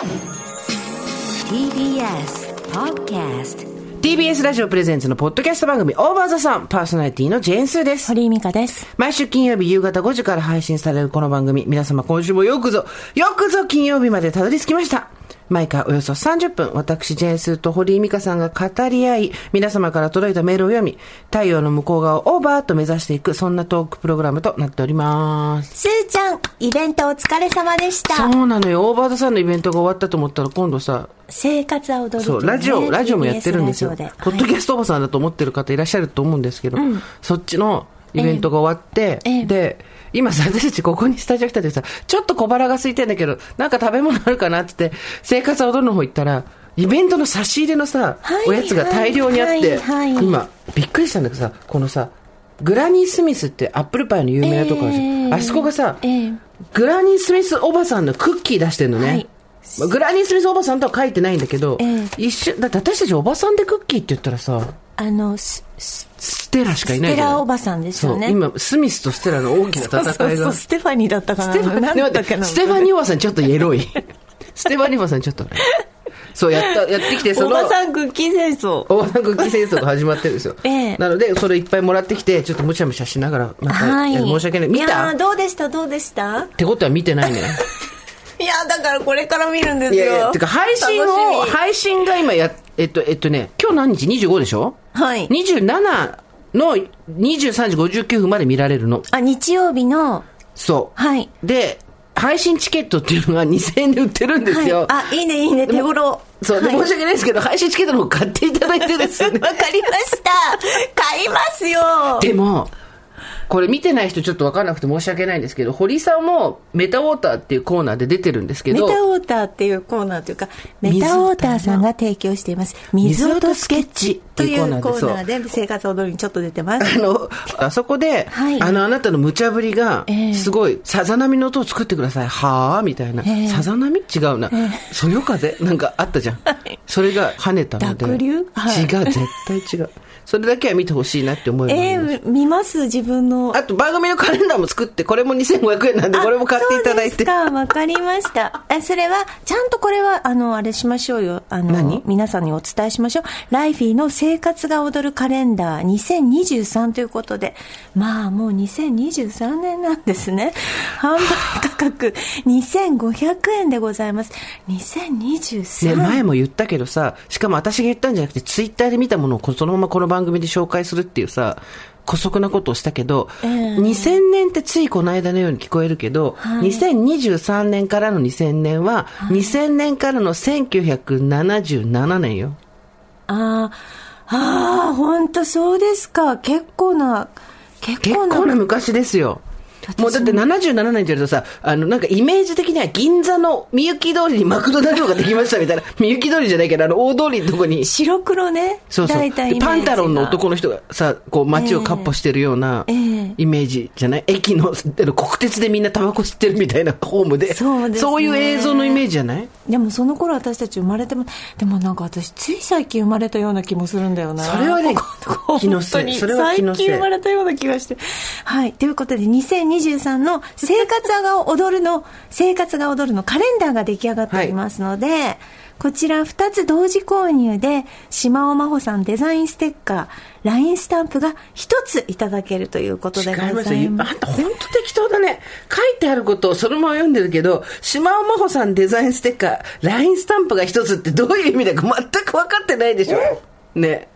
TBS Podcast TBS ラジオプレゼンツのポッドキャスト番組オーバーザさんパーソナリティのジェーンスーです。堀井美香です。毎週金曜日夕方5時から配信されるこの番組、皆様今週もよくぞ、よくぞ金曜日までたどり着きました。毎回およそ30分、私、ジェーンスーと堀井美香さんが語り合い、皆様から届いたメールを読み、太陽の向こう側をオーバーと目指していく、そんなトークプログラムとなっております。すーちゃん、イベントお疲れ様でした。そうなのよ。オーバーザさんのイベントが終わったと思ったら、今度さ、生活は踊るっていそうラジオ、ラジオもやってるんですよ。でポッドキャストおばさんだと思ってる方いらっしゃると思うんですけど、そっちのイベントが終わって、ええで、今さ、私たちここにスタジオ来た時さ、ちょっと小腹が空いてんだけど、なんか食べ物あるかなって言って、生活は踊るの方行ったら、イベントの差し入れのさ、はいおやつが大量にあって、はいはい。今、びっくりしたんだけどさ、このさ、グラニー・スミスってアップルパイの有名なとこあるじゃん。ええ。あそこがさ、ええ。グラニー・スミスおばさんのクッキー出してんのね。グラニー・スミスおばさんとは書いてないんだけど、ええ。一緒、だって私たちおばさんでクッキーって言ったらさ、あの、ス、テラしかいない。ステラおばさんですよね今、スミスとステラの大きな戦いが。そうそうステファニーだったかな。ステファニーおばさんちょっとエロい。ステファニーおばさんちょっと。そう、やった、やってきて、その、おばさんクッキー戦争。おばさんクッキー戦争が始まってるんですよ。ええなので、それいっぱいもらってきて、ちょっとむしゃむしゃしながら、また、はい。申し訳ない。見た？ーどうでした？どうでした？ってことは見てないね。いやーだからこれから見るんですよ。いやいや、てか配信を、配信が今や、えっと、えっとね、今日何日 ?25 でしょ？はい。27の23時59分まで見られるの。あ、日曜日の、そはい。う。で、配信チケットっていうのが2000円で売ってるんですよ。はい、あ、いいねいいね、手頃。そう、で、はい申し訳ないですけど、配信チケットの方買っていただいてですね。わかりました。買いますよ。でも、これ見てない人ちょっとわかんなくて申し訳ないんですけど、堀さんもメタウォーターっていうコーナーで出てるんですけど、メタウォーターっていうコーナーというか、メタウォーターさんが提供しています、水音スケッチというコーナーで生活踊りにちょっと出てます。あの、あそこで、はいあの、あなたの無茶ぶりがええ、すごい、さざ波の音を作ってください。はあみたいな。ええさざ波？違うな。そよ風？なんかあったじゃん。それが跳ねたので。濁流？はい違う、絶対違う。それだけは見てほしいなって思います。えー、見ます？自分の。あと番組のカレンダーも作って、これも2500円なんで、あこれも買っていただいて。そうわかりました。え、それは、ちゃんとこれは、あの、あれしましょうよ。あの何、皆さんにお伝えしましょう。ライフィーの生活が踊るカレンダー2023ということで、まあ、もう2023年なんですね。販売価格2500円でございます。2023ね、前も言ったけどさ、しかも私が言ったんじゃなくて、ツイッターで見たものをそのままこの番組で紹介するっていうさ、姑息なことをしたけど、ええ2000年ってついこの間のように聞こえるけど、はい2023年からの2000年は、2000年からの1977年よ。ああ、ああ、本当そうですか。結構な、結結構な。構な昔ですよ。もうだって77年って言われるとさ、あの、なんかイメージ的には銀座のみゆき通りにマクドナルドができましたみたいな、みゆき通りじゃないけど、あの、大通りのとこに、白黒ね。そうそう。パンタロンの男の人がさ、こう街をカッポしてるようなええイメージじゃない？駅の、あの国鉄でみんなタバコ吸ってるみたいな ホームで。そうですねいう映像のイメージじゃない？でもその頃私たち生まれても、でもなんか私つい最近生まれたような気もするんだよな。それはね本気のせいそれは気のせい最近生まれたような気がして。はい。ということで2023の生活が踊るの、生活が踊るのカレンダーが出来上がっておりますので、こちら2つ同時購入で、島尾真帆さんデザインステッカー、LINE スタンプが1ついただけるということでござい違いまます。あんた本当適当だね。書いてあることをそのまま読んでるけど、島尾真帆さんデザインステッカー、LINE スタンプが一つってどういう意味だか全く分かってないでしょ。ね。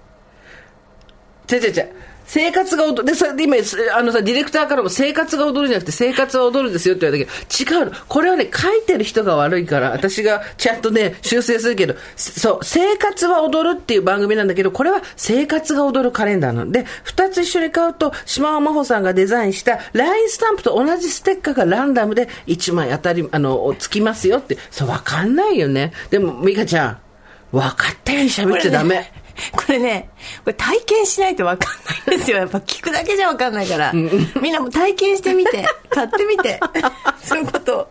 ちゃちゃちゃ。生活が踊る。で、それで今、あのさ、ディレクターからも生活が踊るじゃなくて生活は踊るですよって言われたけど、違うの。これはね、書いてる人が悪いから、私がちゃんとね、修正するけど、そう、生活は踊るっていう番組なんだけど、これは生活が踊るカレンダーなので、二つ一緒に買うと、島尾真帆さんがデザインした LINE スタンプと同じステッカーがランダムで1枚当たり、あの、つきますよって、そう、わかんないよね。でも、美香ちゃん、分かったように喋っちゃダメ。これね、これ体験しないと分かんないんですよ。やっぱ聞くだけじゃ分かんないから。みんなも体験してみて、買ってみて。そういうこと。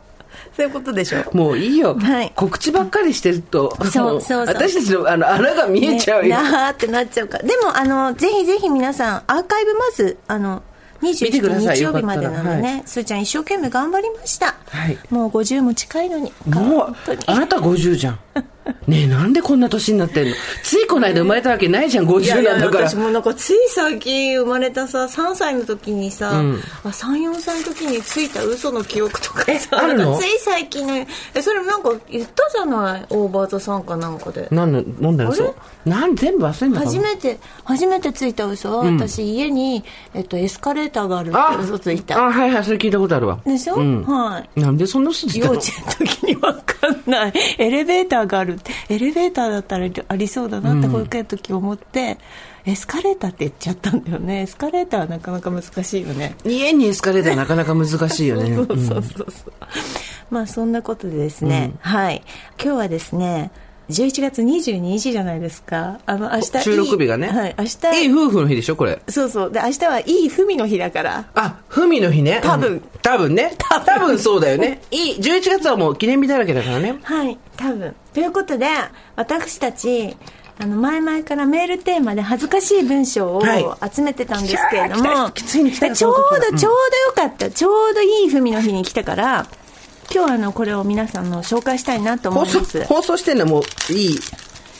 そういうことでしょ。もういいよ、はい告知ばっかりしてると、そうそうそう私たちのあの穴が見えちゃうよ。ねなーってなっちゃうから。でも、あの、ぜひぜひ皆さん、アーカイブまず、あの、見てくだ21さい。日曜日までなのでよかね、すーちゃん一生懸命頑張りました。はいもう50も近いのに。もうあなた50じゃん。ねえ、なんでこんな年になってんの？ついこの間生まれたわけないじゃん、50なんだから。私もなんかつい最近生まれたさ3歳の時にさ、うん。あ34歳の時についた嘘の記憶とかえさあるの？つい最近のえそれなんか言ったじゃない？オーバーザさんかなんかで。なんの、飲んだのそう。なん、全部忘れんの初めて初めてついた嘘。は、私家に、えっと、エスカレーターがあるあって嘘ついた。あ、はいはい、それ聞いたことあるわ。でしょ、うん。はい。なんでそんな嘘ついたの？幼稚園の時に分かんない。エレベーターがあるってエレベーターだったらありそうだなって保育園の時思って、エスカレーターって言っちゃったんだよね。エスカレーターはなかなか難しいよね。家にエスカレーターなかなか難しいよね。そうそうそうそう、まあそんなことでですね、はい。今日はですね11月22日じゃないですかあの明日いい収録日がね。はい明日いい夫婦の日でしょ、これ。そうそうで明日はいい文の日だからあ、ふみの日ね。多分うん多分ね。多分そうだよね。いい、11月はもう記念日だらけだからね。はい多分ということで私たちあの前々からメールテーマで恥ずかしい文章をはい集めてたんですけれども、来た来たついに来たでちょうどちょうどよかった、ちょうどいい文の日に来たから今日はあのこれを皆さんの紹介したいなと思います、放送してんのはもう、いい、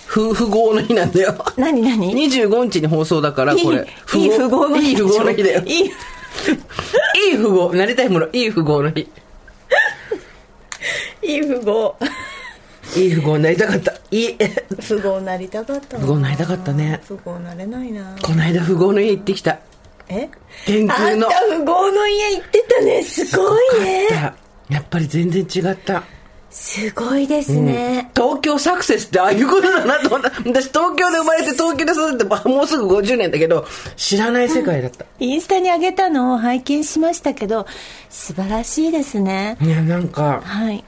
ふ、富豪の日なんだよ。何何？25日に放送だから、これ。いい富豪の日いい富豪の日だよ。いいいい富豪。なりたいもの、いい富豪の日。いい富豪いい富豪になりたかった。いい。富豪なりたかったな富豪なりたかったね富豪なれないなこの間富豪の家行ってきた。え？天あ空の。んた富豪の家行ってたねすごいねやっぱり全然違った。すごいですね、東京サクセスってああいうことだなと思った。私東京で生まれて東京で育ってもうすぐ50年だけど、知らない世界だった。インスタに上げたのを拝見しましたけど素晴らしいですねいや、なんか、はい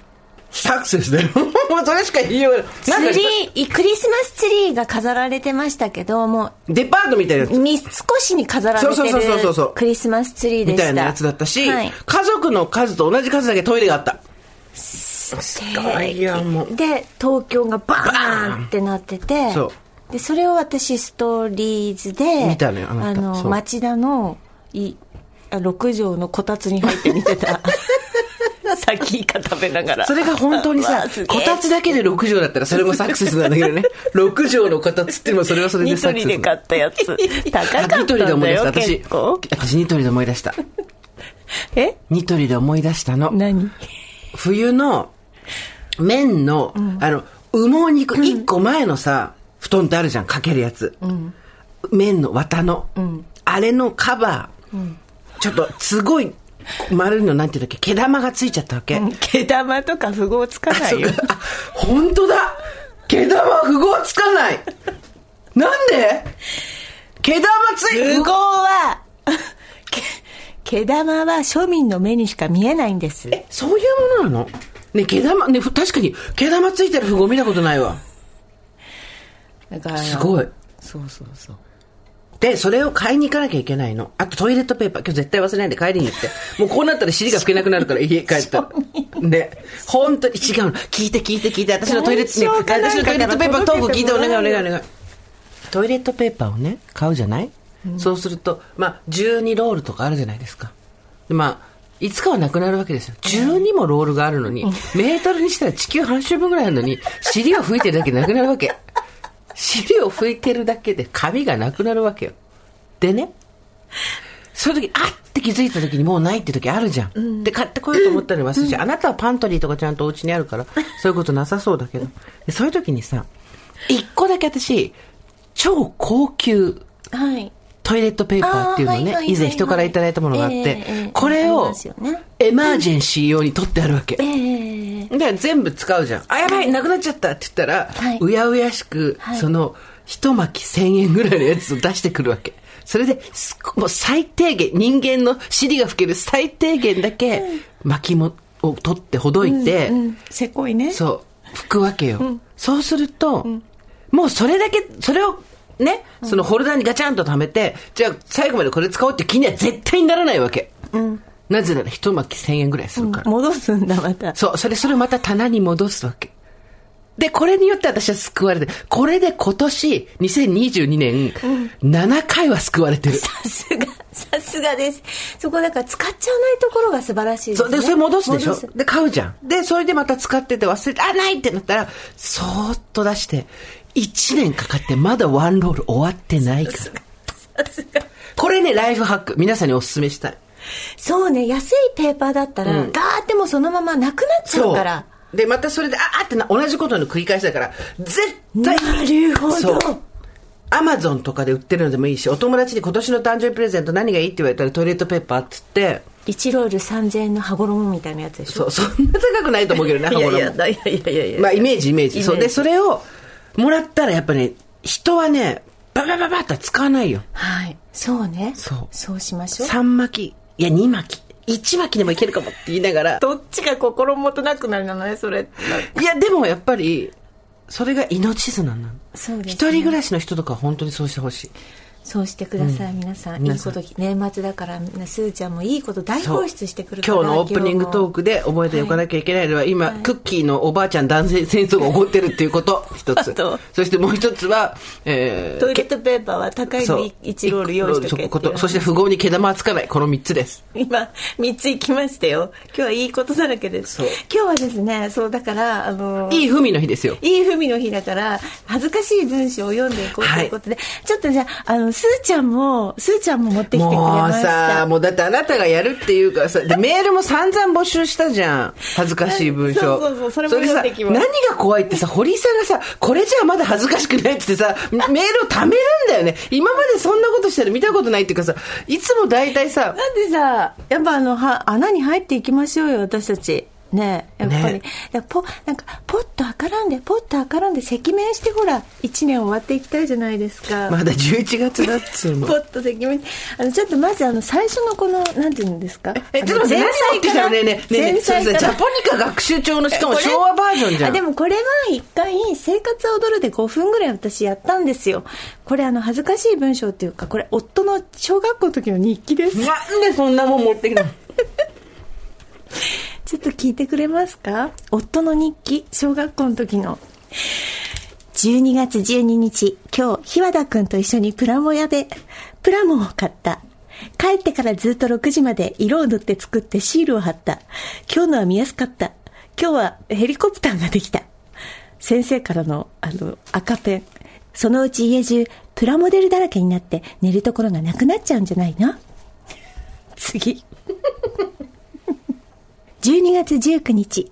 サクセスだよ。もうそれしか言いようがない。ツリークリスマスツリーが飾られてましたけどもデパートみたいなやつう三越に飾られてそうそうそうそうそうるクリスマスツリーでしたみたいなやつだったし、はい、家族の数と同じ数だけトイレがあった。すごいよ、もう。で東京がバーンってなっててそうでそれを私ストーリーズで見たのよあの町田のいあ6畳のこたつに入って見てた。先イカ食べながら。それが本当にわさこたつだけで6畳だったらそれもサクセスなんだけどね。6畳のこたつっていうのもそれはそれでニサクセス。トリで買ったやつ。高かったんニトリで思い出した、私。私ニトリで思い出した。え？ニトリで思い出したの。何？冬の麺の、あの、羽毛肉1個前のさ、布団ってあるじゃん、かけるやつ。麺の綿の、あれのカバー、ちょっとすごい丸いのなんていうんだっけ、毛玉がついちゃったわけ。毛玉とか符号つかないよ。本当だ。毛玉符号つかない。なんで？毛玉つい符号はけ毛玉は庶民の目にしか見えないんです。え、そういうものなの？ね、毛玉、ね、ふ確かに毛玉ついてる符号見たことないわ。だからすごい。そうそうそうで、それを買いに行かなきゃいけないの。あとトイレットペーパー。今日絶対忘れないで帰りに行って。もうこうなったら尻が拭けなくなるから 家帰ったら。で、本当に違うの。聞いて聞いて聞いて。私のトイレット、ね、私のトイレットペーパートーク聞いてお願いお願いおい願い。トイレットペーパーをね、買うじゃない、そうすると、まあ、12ロールとかあるじゃないですか。でまあ、いつかはなくなるわけですよ。12もロールがあるのに、メートルにしたら地球半周分ぐらいあるのに、尻を拭いてるだけでなくなるわけ。尻を拭いてるだけで髪がなくなるわけよ。でね、そういう時、あって気づいた時にもうないって時あるじゃん。で、買ってこようと思ったのに忘れちゃう。あなたはパントリーとかちゃんとお家にあるから、そういうことなさそうだけど。でそういう時にさ、一個だけ私、超高級はいトイレットペーパーっていうのをね、以前人からいただいたものがあっええてええ、これをエマージェンシー用に取ってあるわけ。ええで、全部使うじゃん。あ、やばい、なくなっちゃったって言ったら、はい。うやうやしく、はい。その、一巻き千円ぐらいのやつを出してくるわけ。それで、すもう最低限、人間の尻が拭ける最低限だけ、巻きもを取ってほどいて、うんせこいね。そう、拭くわけよ。そうすると、もうそれだけ、それを、ね、そのホルダーにガチャンと貯めて、じゃあ最後までこれ使おうって気には絶対にならないわけ。なぜなら一巻き1000円ぐらいするから。戻すんだまたそう、それ、それをまた棚に戻すわけ。で、これによって私は救われて、これで今年、2022年、7回は救われてる。さすがさすがです。そこだから使っちゃわないところが素晴らしいですね。そうで、それ戻すでしょ？で、買うじゃん。で、それでまた使ってて忘れて、あ、ないってなったら、そーっと出して、1年かかってまだワンロール終わってないから。さすが。これね、ライフハック。皆さんにお勧めしたい。そうね、安いペーパーだったら、ガーってもそのままなくなっちゃうから。で、またそれで、ああってな、同じことの繰り返しだから、絶対。なるほどそう。アマゾンとかで売ってるのでもいいし、お友達に今年の誕生日プレゼント何がいいって言われたらトイレットペーパーっつって、1ロール3000円の羽衣みたいなやつでしょそう、そんな高くないと思うけどね、いやいや羽衣いやいやいやいやまあ、イメージ、イメージ。そう。で、それを、もらったらやっぱね、人はね、ババババッとは使わないよ。はい。そうね。そう。そうしましょう。3巻。き、いや、2巻。き、1巻きでもいけるかもって言いながら、どっちが心もとなくなるのねそれ。っていや、でもやっぱり、それが命綱なの。そうですね。一人暮らしの人とかは本当にそうしてほしい。そうしてください、皆さん。い皆さん。いこと年末だからすーちゃんもいいこと大放出してくるから今日のオープニングトークで覚えておかなきゃいけないのは、今、クッキーのおばあちゃん男性戦争が起こってるっていうこと、一つ。そしてもう一つは、えートイレットペーパーは高いのそう。1ロール用意していうことそして富豪に毛玉はつかない。この三つです。今3つ行きましたよ。今日はいいことだらけです。今日はですねそうだからあのいい文の日ですよ。いい文の日だから恥ずかしい文章を読んでいこうということで、ちょっとじゃああのすーちゃんもすーちゃんも持ってきてくれもうましたさ、もうだってあなたがやるっていうからさ、で、メールも散々募集したじゃん。恥ずかしい文章。そうそうそうそれもでさ読んできます何が怖いってさ、堀井さんがさ、これじゃまだ恥ずかしくないって言ってさ、メールを貯めるんだよね。今までそんなことしたら見たことないっていうかさ、いつも大体さ、なんでさやっぱあのは穴に入っていきましょうよ私たちねやっぱり、ね。ポなんかポッと明らんでポッと明らんで赤面してほら1年終わっていきたいじゃないですか、まだ11月だっつうの。ポ。ッと赤面。あのちょっとまずあの最初のこのなんていうんですか？え、ちょっと待って、何持ってきたの？ねえねえねえねえ、そうそうジャポニカ学習帳のしかも昭和バージョンじゃん。あでもこれは一回生活を踊るで5分ぐらい私やったんですよ。これあの恥ずかしい文章っていうかこれ夫の小学校の時の日記です。なんでそんなもん持ってきたの？ちょっと聞いてくれますか？夫の日記小学校の時の。12月12日今日日和田くんと一緒にプラモ屋でプラモを買った。帰ってからずっと6時まで色を塗って作ってシールを貼った。今日のは見やすかった。今日はヘリコプターができた。先生からのあの赤ペン。そのうち家中プラモデルだらけになって寝るところがなくなっちゃうんじゃないの？次。12月19日。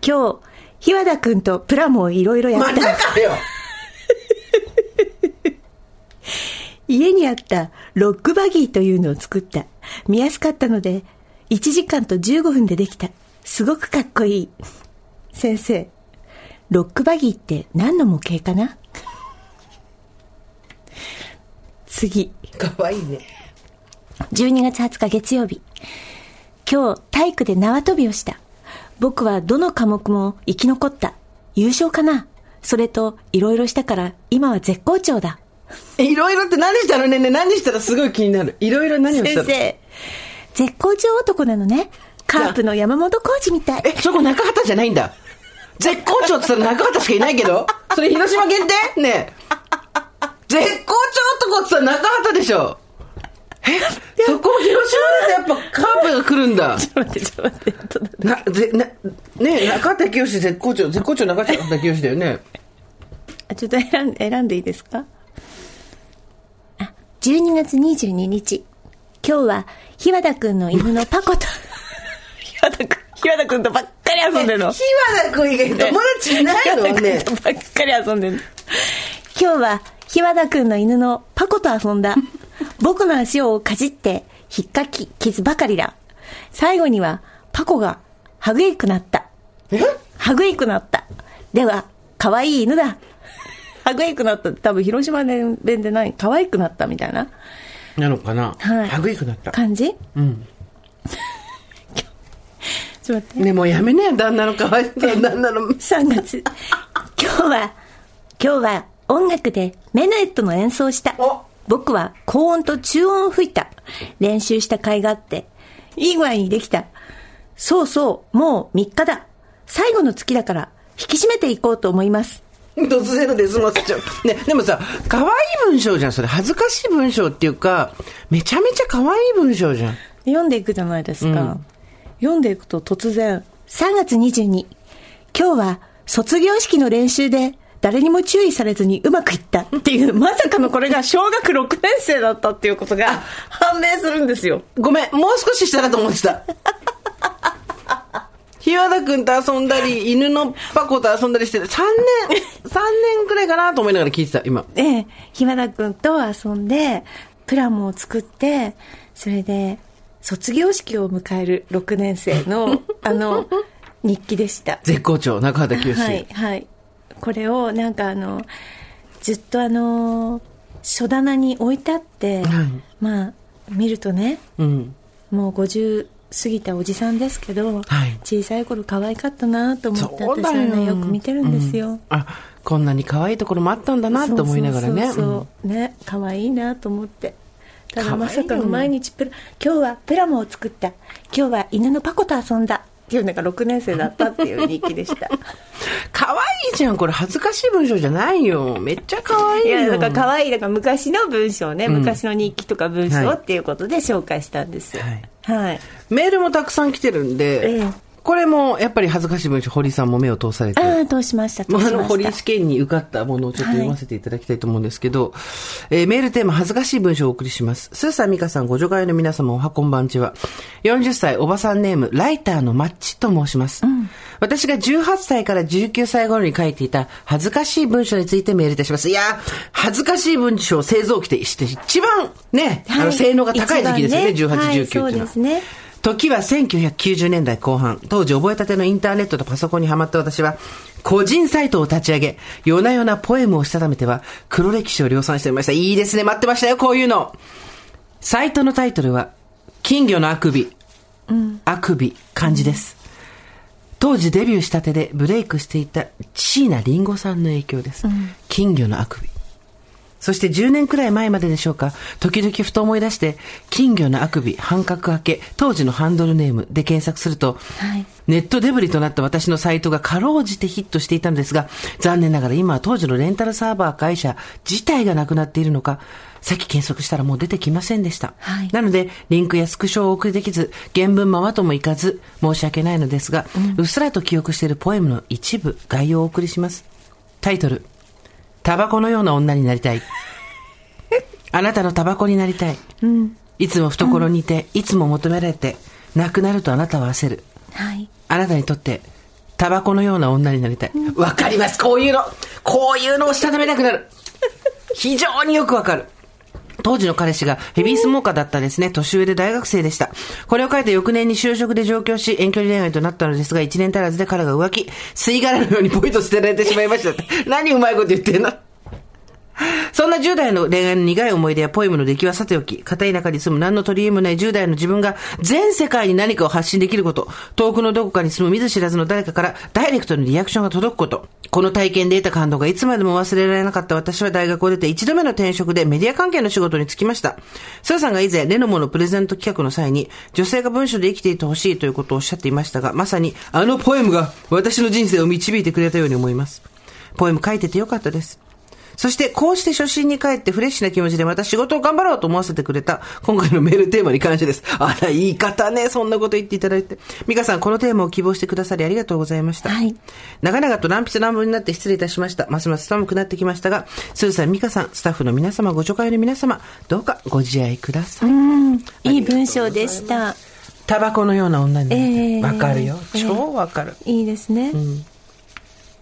今日日和田くんとプラモをいろいろやっまたたかよ。家にあったロックバギーというのを作った。見やすかったので1時間と15分でできた。すごくかっこいい。先生ロックバギーって何の模型かな？次。かわいいね。12月20日月曜日今日体育で縄跳びをした。僕はどの科目も生き残った。優勝かな。それといろいろしたから今は絶好調だ。いろいろって何したのね？えねえ何したらすごい気になる？いろいろ何をしたの？先生絶好調男なのね。カープの山本浩二みたい。え、そこ中畑じゃないんだ。絶好調って言ったら中畑しかいないけど。それ広島限定？ねえ。絶好調男って言ったら中畑でしょえ、そこ広島でやっぱカープが来るんだ。ちょっと待ってちょっと待ってちょっな、ぜ、な、ねえ、中畑清絶好調、絶好調中畑清だよね。あちょっと選んで選んでいいですか？あ12月22日。今日は日和田くんの犬のパコと。日和田くん日和田くんとばっかり遊んでるの。日和田君以外友達いないのね。ばっかり遊んでる今日は日和田くんの犬のパコと遊んだ僕の足をかじって引っかき傷ばかりだ。最後にはパコがはぐいくなった。え？はぐいくなった。では可愛い犬だ。はぐいくなった。多分広島弁でない可愛くなったみたいな。なのかな？はい。はぐいくなった。感じ？うん。ちょっと待って。ねもうやめね旦那のかわいそう旦那の。3月。今日は今日は音楽でメネットの演奏をした。お僕は高音と中音を吹いた練習した甲斐があっていい具合にできたそうそうもう3日だ最後の月だから引き締めていこうと思います突然ので済ませちゃう。ね、でもさ、可愛い文章じゃん、それ。恥ずかしい文章っていうか、めちゃめちゃ可愛い文章じゃん。読んでいくじゃないですか。読んでいくと突然、3月22、今日は卒業式の練習で誰にも注意されずにうまくいったっていう、まさかのこれが小学6年生だったっていうことが判明するんですよ。ごめん、もう少ししたらと思ってた。日和田くんと遊んだり、犬のパコと遊んだりしてる。3年、3年くらいかなと思いながら聞いてた、今。ええ、日和田くんと遊んで、プラモを作って、それで、卒業式を迎える6年生の、あの、日記でした。絶好調、中畑清。はい、はい。これを、なんかあの、ずっとあの、書棚に置いてあって、はい。まあ、見るとね、うん。もう50過ぎたおじさんですけど、はい。小さい頃可愛かったなと思って、私はね、よく見てるんですよ。うん。あ、こんなに可愛いところもあったんだなと思いながらね。そうね可愛いなと思って。ただまさかの毎日プラ今日はプラモを作った。今日は犬のパコと遊んだっていうのが6年生だったっていう日記でした。可愛いじゃん、これ。恥ずかしい文章じゃないよ。めっちゃ可愛いよ。いやだから可愛いだから昔の文章ね、ん。昔の日記とか文章はい。っていうことで紹介したんですはい。はい、メールもたくさん来てるんで、ええこれもやっぱり恥ずかしい文章、堀さんも目を通されて。ああ通しました通しました堀試験に受かったものをちょっと読ませていただきたいと思うんですけど、えーメールテーマ、恥ずかしい文章をお送りします。スーサーミカさん、ご助会の皆様、おはこんばんちは。40歳、おばさんネーム、ライターのマッチと申します。私が18歳から19歳頃に書いていた恥ずかしい文章についてメールいたします。いやー、恥ずかしい文章を製造機でして、一番ね、あの、性能が高い時期ですよね、18、19一番はいっていうのは。そうですね時は1990年代後半、当時覚えたてのインターネットとパソコンにハマった私は、個人サイトを立ち上げ、夜な夜なポエムをしたためては、黒歴史を量産しておりました。いいですね、待ってましたよ、こういうの。サイトのタイトルは、金魚のあくび。あくび、漢字です。当時デビューしたてでブレイクしていた椎名林檎さんの影響です。金魚のあくび。そして10年くらい前まででしょうか、時々ふと思い出して、金魚のあくび、半角明け、当時のハンドルネームで検索すると、はいネットデブリとなった私のサイトがかろうじてヒットしていたのですが、残念ながら今は当時のレンタルサーバー会社自体がなくなっているのか、さっき検索したらもう出てきませんでした。はいなので、リンクやスクショをお送りできず、原文ままともいかず、申し訳ないのですが、うっすらと記憶しているポエムの一部、概要をお送りします。タイトル、タバコのような女になりたい。あなたのタバコになりたい。いつも懐にいて、いつも求められて、亡くなるとあなたは焦る。はいあなたにとって、タバコのような女になりたい。わかります。こういうの。こういうのをしたためたくなる。非常によくわかる。当時の彼氏がヘビースモーカーだったんですね。年上で大学生でした。これを書いて翌年に就職で上京し、遠距離恋愛となったのですが、1年足らずで彼が浮気、吸い殻のようにポイと捨てられてしまいました。何うまいこと言ってんの？そんな10代の恋愛の苦い思い出やポエムの出来はさておき、片田舎に住む何の取り柄もない10代の自分が全世界に何かを発信できること、遠くのどこかに住む見ず知らずの誰かからダイレクトにリアクションが届くこと、この体験で得た感動がいつまでも忘れられなかった私は大学を出て一度目の転職でメディア関係の仕事に就きました。スーさんが以前、レノモのプレゼント企画の際に、女性が文章で生きていてほしいということをおっしゃっていましたが、まさにあのポエムが私の人生を導いてくれたように思います。ポエム書いててよかったです。そして、こうして初心に帰ってフレッシュな気持ちでまた仕事を頑張ろうと思わせてくれた、今回のメールテーマに感謝です。あら、言い方ね、そんなこと言っていただいて。ミカさん、このテーマを希望してくださりありがとうございました。はい長々と乱筆乱文になって失礼いたしました。ますます寒くなってきましたが、スーさん、ミカさん、スタッフの皆様、ご助会の皆様、どうかご自愛ください。うんいい文章でしたタバコのような女になりたいええわ、かるよ。ええ超わかる。いいですね、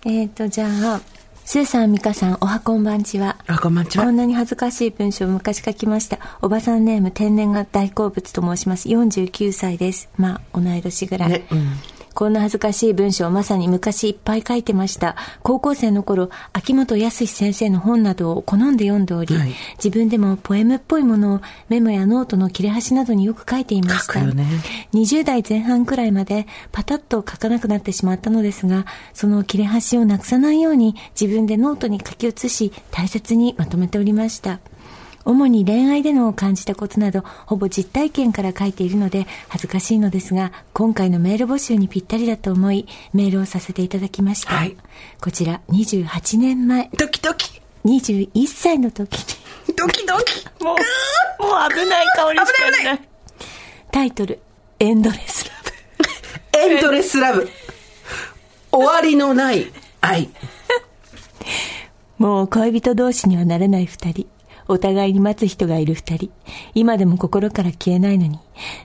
えっ、とじゃあスーさん美香さんおはこんばんちはあ、こんばんちはこん。なに恥ずかしい文章を昔書きました。おばさんネーム天然が大好物と申します。49歳です。まあ、同い年ぐらい。ねうんこんな恥ずかしい文章をまさに昔いっぱい書いてました。高校生の頃、秋元康先生の本などを好んで読んでおり、はい自分でもポエムっぽいものをメモやノートの切れ端などによく書いていました。書くよね20代前半くらいまでパタッと書かなくなってしまったのですが、その切れ端をなくさないように自分でノートに書き写し、大切にまとめておりました。主に恋愛でのを感じたことなど、ほぼ実体験から書いているので、恥ずかしいのですが、今回のメール募集にぴったりだと思い、メールをさせていただきました。はいこちら、28年前、ドキドキ。21歳の時に、ドキドキ。もう、もう危ない香りしかしない。タイトル、エンドレスラブ。エンドレスラブ。終わりのない愛。もう恋人同士にはならない二人。お互いに待つ人がいる二人。今でも心から消えないのに。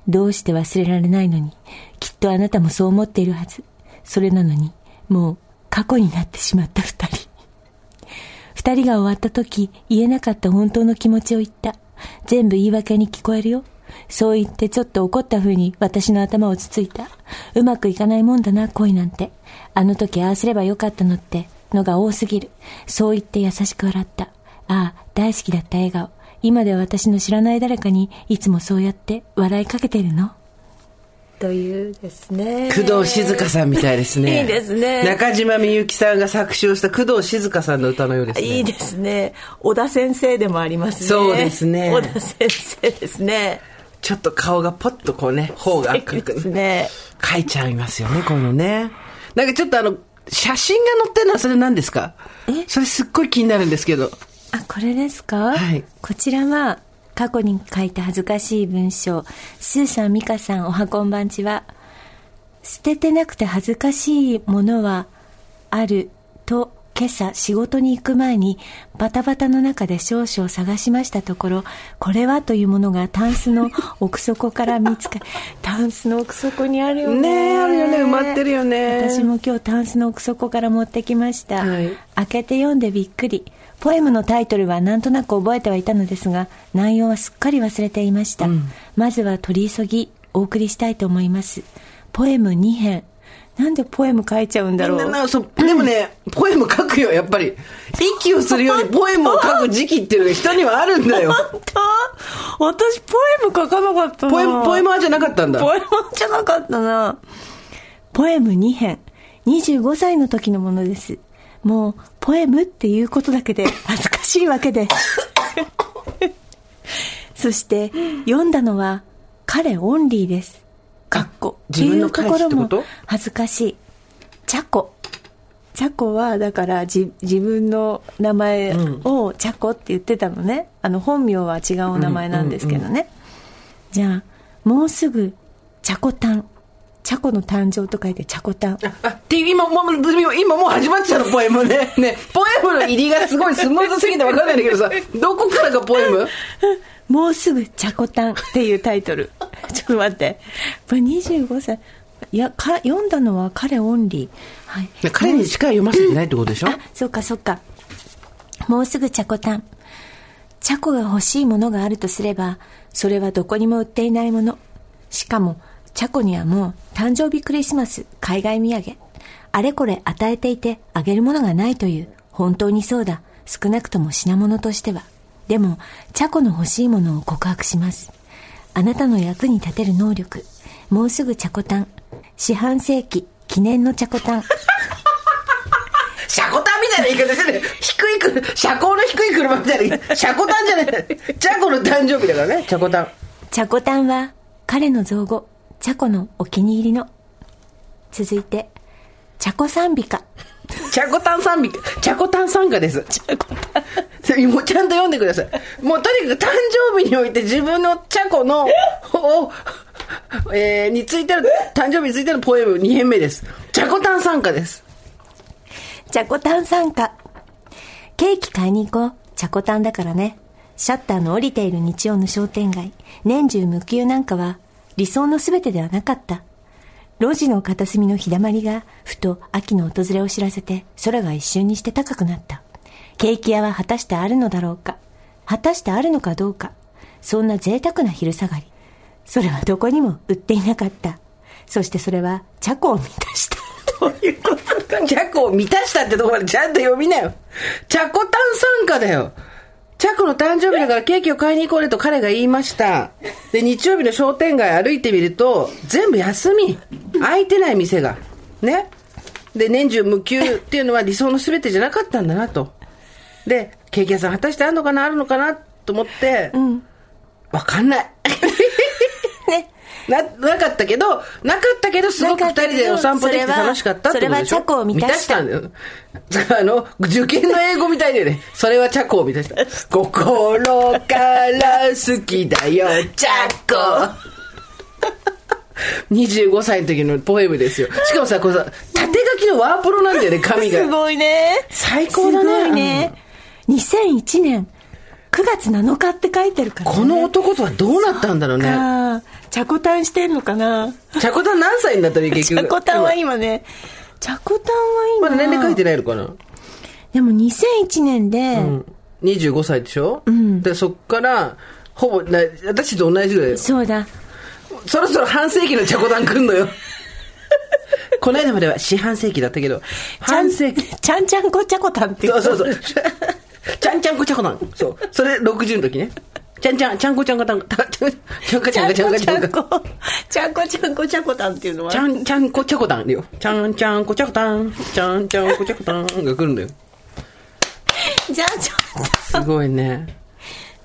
どうして忘れられないのに。きっとあなたもそう思っているはず。それなのに、もう過去になってしまった二人。二人が終わった時、言えなかった本当の気持ちを言った。全部言い訳に聞こえるよ。そう言ってちょっと怒った風に私の頭をつついた。うまくいかないもんだな、恋なんて。あの時ああすればよかったのってのが多すぎる。そう言って優しく笑った。ああ、大好きだった笑顔。今では私の知らない誰かにいつもそうやって笑いかけてるの？というですね。工藤静香さんみたいですね。いいですね中島みゆきさんが作詞をした工藤静香さんの歌のようですね。いいですね。小田先生でもありますね。そうですね小田先生ですね。ちょっと顔がポッとこうね、頬がいいですね。書いちゃいますよね、このね。なんかちょっとあの、写真が載ってるのはそれ何ですか？え？それすっごい気になるんですけど。あ、これですか？はい。こちらは、過去に書いた恥ずかしい文章。スーさん、ミカさん、おはこんばんちは。捨ててなくて恥ずかしいものはあると今朝仕事に行く前にバタバタの中で少々探しましたところこれはというものがタンスの 奥底から見つかりタンスの奥底にあるよね。ねえあるよね。埋まってるよね。私も今日タンスの奥底から持ってきました、はい。開けて読んでびっくりポエムのタイトルはなんとなく覚えてはいたのですが内容はすっかり忘れていました、まずは取り急ぎお送りしたいと思いますポエム2編なんでポエム書いちゃうんだろうでもね、ポエム書くよ、やっぱり。息をするようにポエムを書く時期っていうのが人にはあるんだよ。本当？私ポエム書かなかったなポエム、ポエマーじゃなかったんだ。ポエムじゃなかったな。ポエム2編。25歳の時のものです。もう、ポエムっていうことだけで恥ずかしいわけで。そして、読んだのは、彼オンリーです。かっこ。自分の彼氏っていうところも恥ずかしい。チャコ。チャコは、だから、じ、自分の名前をチャコって言ってたのね。あの、本名は違うお名前なんですけどね。じゃあ、もうすぐ、チャコタン。チャコの誕生と書いてチャコタン。あ、っていう、今、もう、今、今もう始まっちゃうの、ポエムね。ね、ポエムの入りがすごいスムーズすぎてわかんないんだけどさ、どこからがポエム？もうすぐチャコタンっていうタイトル。ちょっと待って。これ25歳。いや、か、読んだのは彼オンリー。はい。彼にしか読ませてないってことでしょ？あ、そっかそっか。もうすぐチャコタン。チャコが欲しいものがあるとすれば、それはどこにも売っていないもの。しかも、チャコにはもう誕生日クリスマス、海外土産。あれこれ与えていてあげるものがないという。本当にそうだ。少なくとも品物としては。でも、チャコの欲しいものを告白します。あなたの役に立てる能力。もうすぐチャコタン。四半世紀、記念のチャコタン。シャコタンみたいな言い方してる。低い車、車高の低い車みたいな。シャコタンじゃない。チャコの誕生日だからね、チャコタン。チャコタンは彼の造語、チャコのお気に入りの。続いて、チャコ賛美歌。チャコタン賛美、チャコタン参加です。チャコタン。もうちゃんと読んでください。もうとにかく誕生日において自分のチャコの、お、えー、についての、誕生日についてのポエム2編目です。チャコタン参加です。チャコタン参加。ケーキ買いに行こう。チャコタンだからね。シャッターの降りている日曜の商店街。年中無休なんかは理想の全てではなかった。路地の片隅の日だまりが、ふと秋の訪れを知らせて、空が一瞬にして高くなった。ケーキ屋は果たしてあるのだろうか果たしてあるのかどうかそんな贅沢な昼下がり。それはどこにも売っていなかった。そしてそれは、チャコを満たした。どういうことチャコを満たしたってとこまでちゃんと読みなよ。チャコタン参加だよ。チャコの誕生日だからケーキを買いに行こうねと彼が言いました。で、日曜日の商店街歩いてみると、全部休み。開いてない店が。ね。で、年中無休っていうのは理想の全てじゃなかったんだなと。で、ケーキ屋さん果たしてあるのかなあるのかなと思って、わかんない。ね。な、なかったけど、なかったけど、すごく二人でお散歩できて楽しかったってことでしょ？それはチャコを満たしたんだよ。だからあの、受験の英語みたいだよね。それはチャコを満たした。心から好きだよ、チャコ。25歳の時のポエムですよ。しかもさ、これさ、縦書きのワープロなんだよね、紙が。すごいね。最高だねすごいね。2001年9月7日って書いてるから、ね。この男とはどうなったんだろうね。チャコタンしてんのかなチャコタン何歳になったの結チ局。ャコタンは今ね、チャコタンは今。まだ年齢書いてないのかな？でも2001年で、うん25歳でしょ、でそっからほぼな私と同じぐらいよそうだ。そろそろ半世紀のチャコタン来んのよ この間までは四半世紀だったけど半世紀ちゃんちゃんこチャコタンっていう。そうそうそうちゃんちゃんこチャコタンそう。それ60の時ね。ちゃんちゃんちゃんこちゃんこたんたちゃんちゃんかちゃんかちゃんかちゃんかこ、ちゃんこちゃんこチャコタンっていうのは？ちゃんちゃんこチャコタンよ。ちゃんちゃんこチャコタンちゃんちゃんこチャコタンが来るんだよ。じゃあちょっと、すごいね。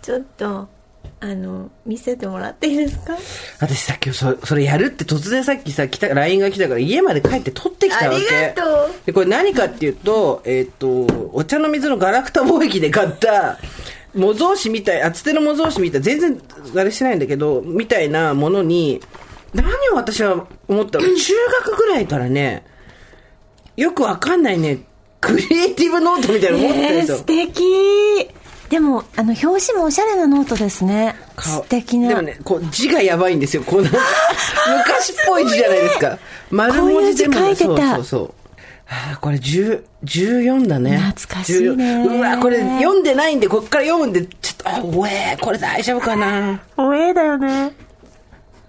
ちょっと、あの、見せてもらっていいですか？私さっきそそれやるって突然さっきさ来た LINE が来たから家まで帰って取ってきたわけ。ありがとう。でこれ何かっていうとえっ、とお茶の水のガラクタ貿易で買った模造紙みたい厚手の模造紙みたい全然あれしてないんだけどみたいなものに何を私は思ったの？中学ぐらいからねよくわかんないねクリエイティブノートみたいなの持ってるんえー、ですよ。素敵でも、あの、表紙もおしゃれなノートですね。顔。素敵な。でもねこう字がやばいんですよ。こうなんか昔っぽい字じゃないですか。丸文字でもこういう字書いてた。そうそうそう。ああこれ10 14だね。懐かしいね。14うわこれ読んでないんでこっから読むんでちょっとあおえこれ大丈夫かな。おえだよね。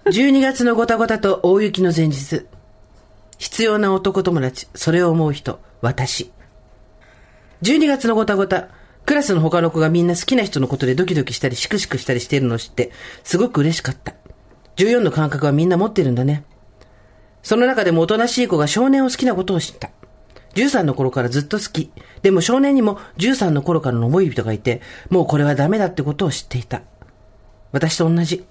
12月のごたごたと大雪の前日。必要な男友達それを思う人私。12月のごたごたクラスの他の子がみんな好きな人のことでドキドキしたりシクシクしたりしているのを知ってすごく嬉しかった14の感覚はみんな持ってるんだねその中でもおとなしい子が少年を好きなことを知った13の頃からずっと好きでも少年にも13の頃からの思い人がいてもうこれはダメだってことを知っていた私と同じ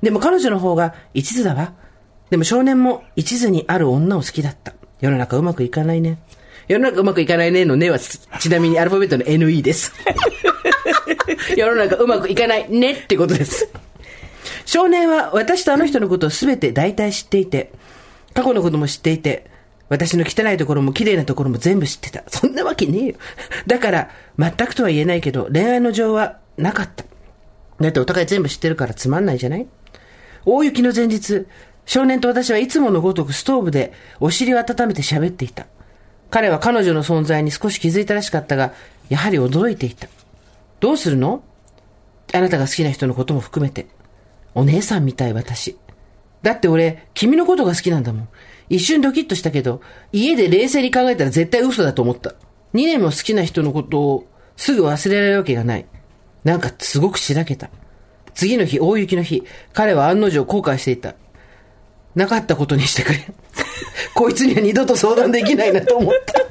でも彼女の方が一途だわ。でも少年も一途にある女を好きだった。世の中うまくいかないね。世の中うまくいかないねのねはちちなみにアルファベットの NE です。世の中うまくいかないねってことです。少年は私とあの人のことを全て大体知っていて、過去のことも知っていて、私の汚いところも綺麗なところも全部知ってた。そんなわけねえよ。だから、全くとは言えないけど、恋愛の情はなかった。だってお互い全部知ってるからつまんないじゃない？大雪の前日、少年と私はいつものごとくストーブでお尻を温めて喋っていた。彼は彼女の存在に少し気づいたらしかったが、やはり驚いていた。どうするの？あなたが好きな人のことも含めて。お姉さんみたい私。だって俺、君のことが好きなんだもん。一瞬ドキッとしたけど、家で冷静に考えたら絶対嘘だと思った。2年も好きな人のことをすぐ忘れられるわけがない。なんかすごくしらけた。次の日、大雪の日、彼は案の定後悔していた。なかったことにしてくれ。こいつには二度と相談できないなと思った。ね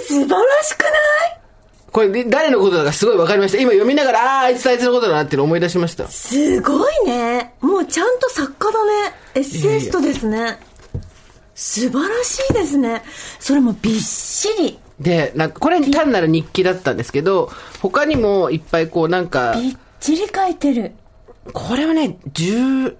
え、素晴らしくない？これで誰のことだかすごいわかりました。今読みながら、ああ、あいつあいつのことだなって思い出しました。すごいね。もうちゃんと作家だね。エッセイストですね。素晴らしいですね。それもびっしり。で、なんかこれ単なる日記だったんですけど、他にもいっぱいこうなんか、びっちり書いてる。これはね、17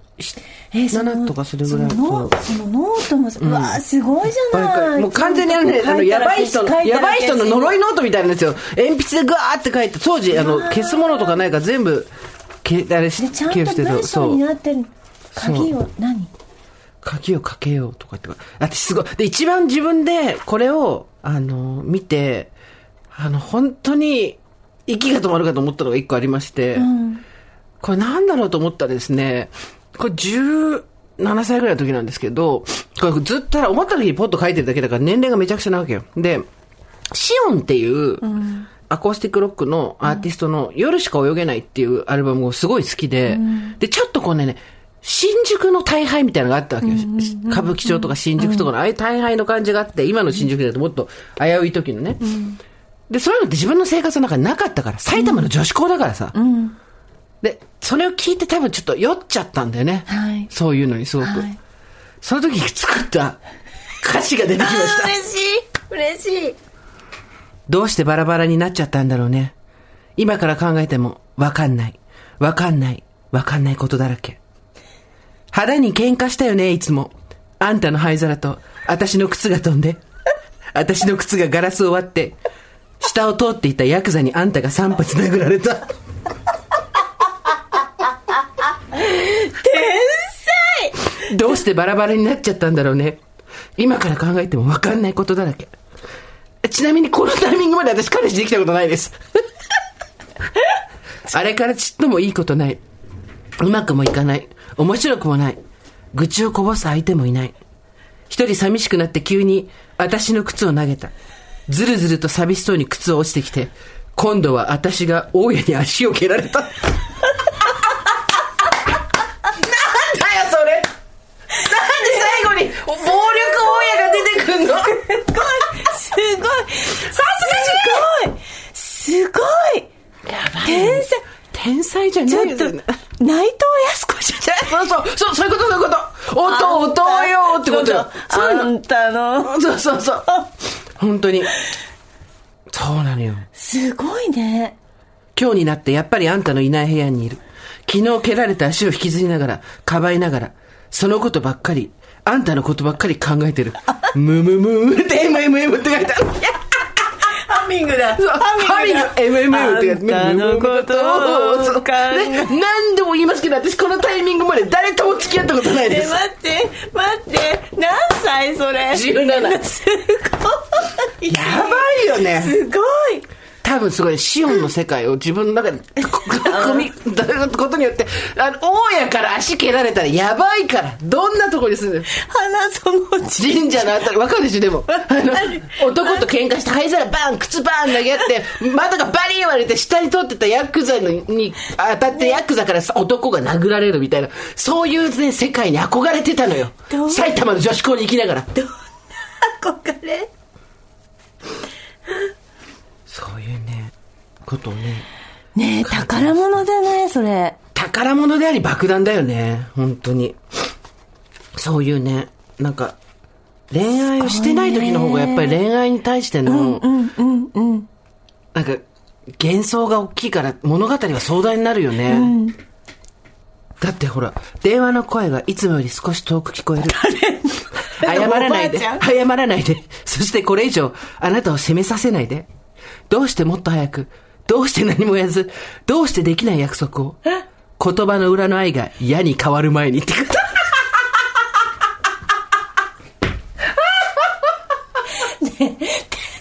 えーそのとかそれぐらいそのノーそのノートも、うわーすごいじゃない。もう完全にあのね、あの、やばい人の、やばい人の呪い。いノートみたいなんですよ。鉛筆でグワーって書いて、当時、あの、消すものとかないから全部、けあれし、でちゃんと消してた。文章そう。になってる。鍵を何？鍵をかけようとかって。私すごい。で、一番自分でこれを、あの、見て、あの、本当に、息が止まるかと思ったのが一個ありまして、これなんだろうと思ったらですね、これ17歳ぐらいの時なんですけど、これずっと思った時にポッと書いてるだけだから年齢がめちゃくちゃなわけよ。で、シオンっていう、アコースティックロックのアーティストの夜しか泳げないっていうアルバムがすごい好きで、で、ちょっとこうね、新宿の大敗みたいなのがあったわけよ。歌舞伎町とか新宿とかの、ああいう大敗の感じがあって、今の新宿だともっと危うい時のね。で、そういうのって自分の生活の中になかったから、埼玉の女子校だからさ。で、それを聞いて多分ちょっと酔っちゃったんだよね。はいそういうのにすごく。はいその時に作った歌詞が出てきました。嬉しい嬉しいどうしてバラバラになっちゃったんだろうね。今から考えても、わかんない。わかんない。わかんないことだらけ。腹に喧嘩したよね、いつも。あんたの灰皿と、私の靴が飛んで。私の靴がガラスを割って、下を通っていたヤクザにあんたが3発殴られた。どうしてバラバラになっちゃったんだろうね。今から考えてもわかんないことだらけ。ちなみにこのタイミングまで私彼氏できたことないです。あれからちっともいいことない。うまくもいかない。面白くもない。愚痴をこぼす相手もいない。一人寂しくなって急に私の靴を投げた。ずるずると寂しそうに靴を落ちてきて、今度は私が大家に足を蹴られた。なんだよそれなんで暴力大家が出てくんの？すごいさすすごいすごい天才天才じゃちょっと。内藤康子じゃない？そうそう、そう、そういうこと、そういうこと。音、音よってことよ。そう。あんたのそうそうそう。本当に。そうなのよ。すごいね今日になってやっぱりあんたのいない部屋にいる。昨日蹴られた足を引きずりながら、かばいながら、そのことばっかり、あんたのことばっかり考えてる。ムムムーって MMM って書いてある。ハミングだハミング MMM って書いてある。あんたのことを考えね何度も言いますけど、私このタイミングまで誰とも付き合ったことないです。え待って待って何歳それ17すごいやばいよね。すごい多分すごい、シオンの世界を自分の中で、こ 組み、ことによって、あの、大家から足蹴られたらやばいから、どんなとこに住んでる花そのうち神社のあたり、わかるでしょ、でも。あの、男と喧嘩して、灰皿バン、靴バン投げ合って、窓がバリー割れて、下に通ってたヤクザのに当たって、ヤクザからさ男が殴られるみたいな、そういうね、世界に憧れてたのよ埼玉の女子校に行きながら。どんな憧れそういうね、ことをね。ねえ宝物だねそれ宝物であり爆弾だよね。本当に。そういうね、なんか、恋愛をしてない時の方がやっぱり恋愛に対しての、うんうんうんなんか、幻想が大きいから物語は壮大になるよね。だってほら、電話の声がいつもより少し遠く聞こえる。謝らないで。謝らないで。そしてこれ以上、あなたを責めさせないで。どうしてもっと早く、どうして何も言わず、どうしてできない約束を。言葉の裏の愛が嫌に変わる前にってこと。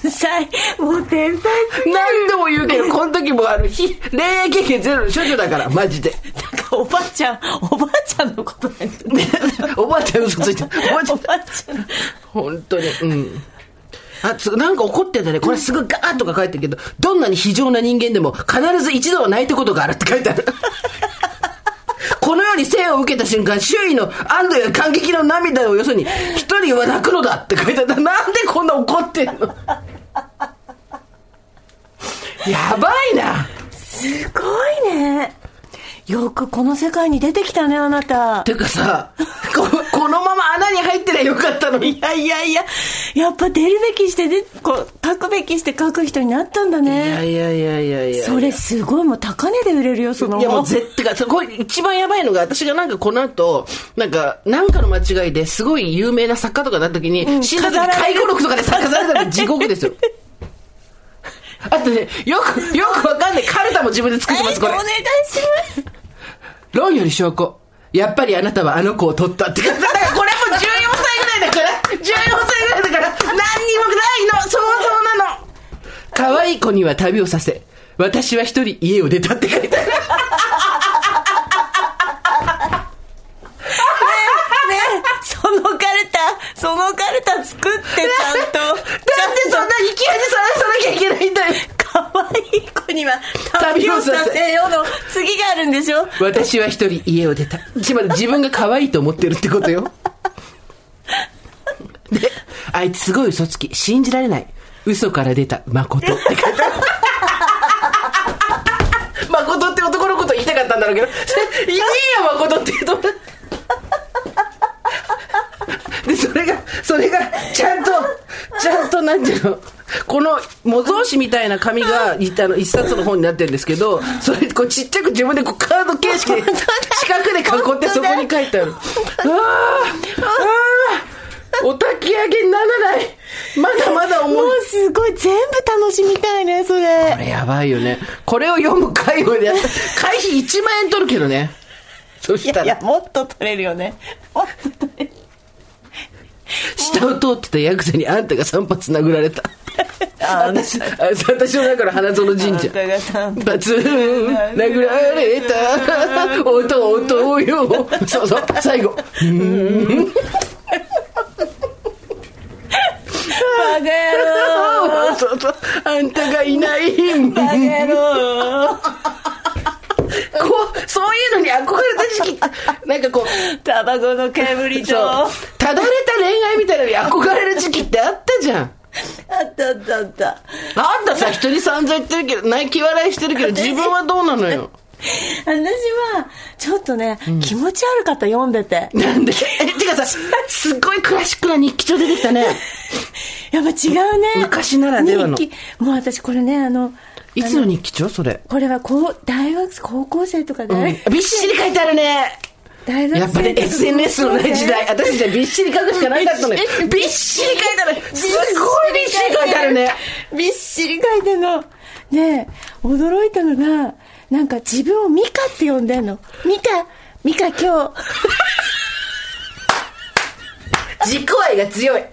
天才もう天才何度も言うけど、この時もあの、ひ恋愛経験ゼロの処女だから、マジで。なんかおばあちゃんおばあちゃんのことなんだ おばあちゃん嘘ついてる。おばあちゃんおばあちゃん本当に。うん。あ、つなんか怒ってんだね。これすぐガーッとか書いてるけど、どんなに非常な人間でも必ず一度は泣いたことがあるって書いてある。このように生を受けた瞬間、周囲の安堵や感激の涙をよそに、一人は泣くのだって書いてあった。なんでこんな怒ってんの？やばいな。すごいねよくこの世界に出てきたねあなたてかさ、ここのまま穴に入ってりゃよかったのに。いやいやいややっぱ出るべきしてでこう書くべきして書く人になったんだいやねいやいやいやいや。それすごいもう高値で売れるよそのいやもう絶対か、そこれ一番やばいのが、私がなんかこの後、なんか、なんかの間違いですごい有名な作家とかなった時に、ん死んだ時回顧録とかで作家されたら地獄ですよ。あとね、よく、よくわかんない。カルタも自分で作ってます、これお願い。します論より証拠。やっぱりあなたはあの子を取ったって だからこれも14歳ぐらいだから、14歳ぐらいだから、何にもないの。想像なの。可愛い子には旅をさせ、私は一人家を出たって書いてある。ねそのカルタそのカルタ作ってちゃんと。なんでそんな勢いでさらさなきゃいけないんだよ。可愛い子には旅をさせようの次があるんでしょ？私は一人家を出た。つまり自分が可愛いと思ってるってことよ。で、あいつすごい嘘つき。信じられない。嘘から出た誠って書いてある。誠って男のこと言いたかったんだろうけど、いねえよ誠って言うと。で、それが、それが、ちゃんと、ちゃんと、なんていうの、この模造紙みたいな紙がいたの一冊の本になってるんですけど、それこうちっちゃく自分でこうカード形式で四角で囲ってそこに書いてある。ああああお焚き上げにならない。まだまだ重い。もうすごい全部楽しみたいねそこれれやばいよね。これを読む会をやった。会費1万円取るけどね。そしたら、いやもっと取れるよね。もっと取れる 下を通ってたヤクザにあんたが3発殴られた。あ私、あ私の中の花園神社。あんたがさバツン、殴られた、弟よ。そうそう、最後。バカ野郎そうそう、あんたがいない。バカ野郎そういうのに憧れた時期、なんかこう、タバコの煙と。ただれた恋愛みたいなのに憧れる時期ってあったじゃん。ったあったあった。あんたさ、人に散々言ってるけど、泣き笑いしてるけど、自分はどうなのよ。私はちょっとね、気持ち悪かった読んでて。なんで？え、てかさ、すっごいクラシックな日記帳出てきたね。やっぱ違うね。昔ならではの。日記。もう私これねあのいつの日記帳？それ。これはこう大学高校生とかで、びっしり書いてあるね。大学生やっぱね、とか SNS のない時代、私たちはびっしり書くしかなかったのよ。びっしり書いてある。すごいびっしり書いてあるね。びっしり書いてんので驚いたのがなんか自分をミカって呼んでんのミカミカ今日 自己愛が強い。で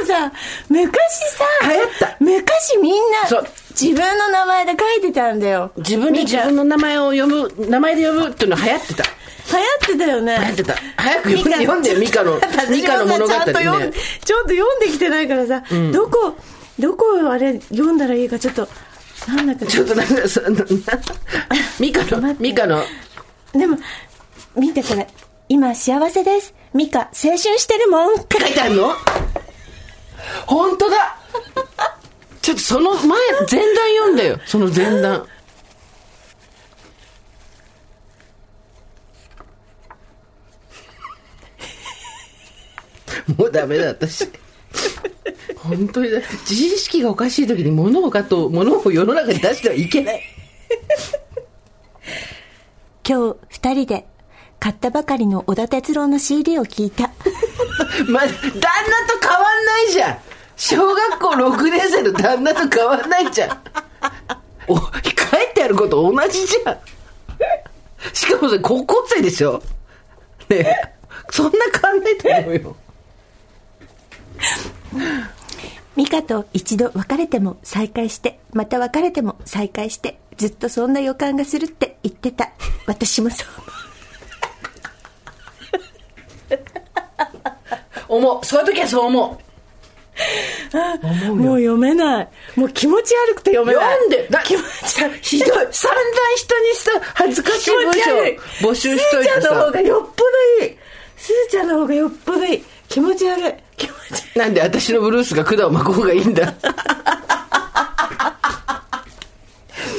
もさ昔さ流行った昔みんなそう自分の名前で書いてたんだよ。自分で自分の名前を読む、名前で呼ぶっていうの流行ってた。流行ってたよね。流行ってた。早く読んで、読んでよ、ミカの、ミカの 物語ちゃんと読んね。で。ちょっと読んできてないからさ、どこどこをあれ読んだらいいかちょっとなんだか。ちょっとなんか、そななミカの、ミカの、でも見てこれ。今幸せです。ミカ青春してるもん。って書いてあるの？本当だちょっとその前、前段読んだよ。その前段。もうダメだ、私。本当にだ。自意識がおかしい時に物をかと、物を世の中に出してはいけない。今日二人で買ったばかりの小田哲郎の CD を聞いたまあ、旦那と変わんないじゃん。小学校6年生の旦那と変わんないじゃん。お、書いてあること同じじゃん。しかもそれ高校生でしょ？ねえそんな変わんないと思うよ。ミカと一度別れても再会してまた別れても再会してずっとそんな予感がするって言ってた私もそう 思う。そういう時はそう思う。もう読めない。もう気持ち悪くて読めない。読んで、だ気持ちひどい。散々人にさ、恥ずかしい文章募集しといてすーちゃんの方さ。がよっぽどいい。すーちゃんの方がよっぽどいい。気持ち悪い。気持ち悪い。なんで私のブルースが管を巻く方がいいんだ。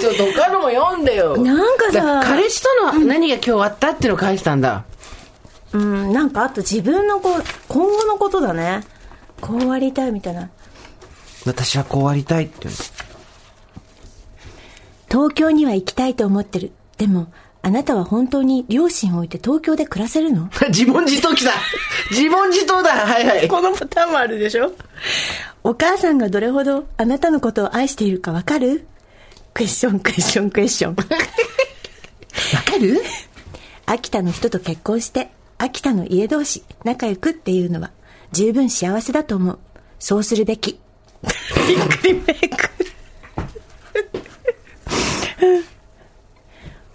ちょっと他のも読んでよ。なんかさ。彼氏との何が今日あったっていうのを書いてたんだ。うんなんかあと自分のこう今後のことだねこうありたいみたいな。私はこうありたいって東京には行きたいと思ってる。でもあなたは本当に両親を置いて東京で暮らせるの？の。自問自答来た 自問自答だ。はいはい。このパターンもあるでしょ？お母さんがどれほどあなたのことを愛しているかわかる？クエスチョンクエスチョンクエスチョンわかる？秋田の人と結婚して秋田の家同士仲良くっていうのは十分幸せだと思う。そうするべき。びっくりメイク。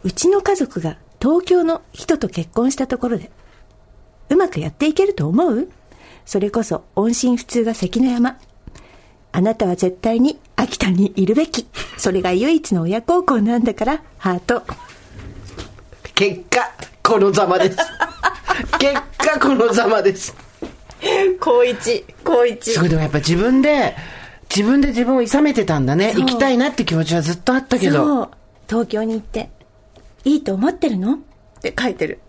うちの家族が東京の人と結婚したところでうまくやっていけると思う？それこそ音信不通が関の山。あなたは絶対に秋田にいるべき。それが唯一の親孝行なんだからハート。結果、このざまです。結果、このざまです。高一高一すごい、でもやっぱ自分で、自分で自分を諌めてたんだね。行きたいなって気持ちはずっとあったけど。そう。東京に行って、いいと思ってるの？って書いてる。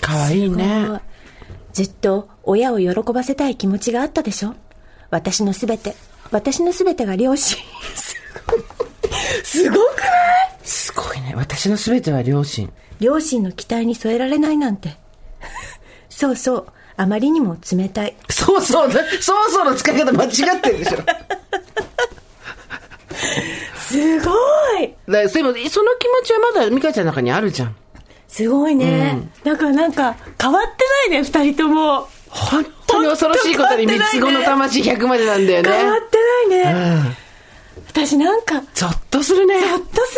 かわいいね。ずっと親を喜ばせたい気持ちがあったでしょ？私のすべて、私のすべてが両親。すごくない？すごいね。私の全ては両親。両親の期待に添えられないなんて。そうそう、あまりにも冷たい。そうそう、そうそうの使い方間違ってるでしょ。だかすごいらでも、その気持ちはまだ美香ちゃんの中にあるじゃん。すごいね。だからなんか、変わってないね、二人とも。本当に恐ろしいことに三つ子の魂100までなんだよね。変わってないね。うん。私なんか、ゾッとするね。ほっとす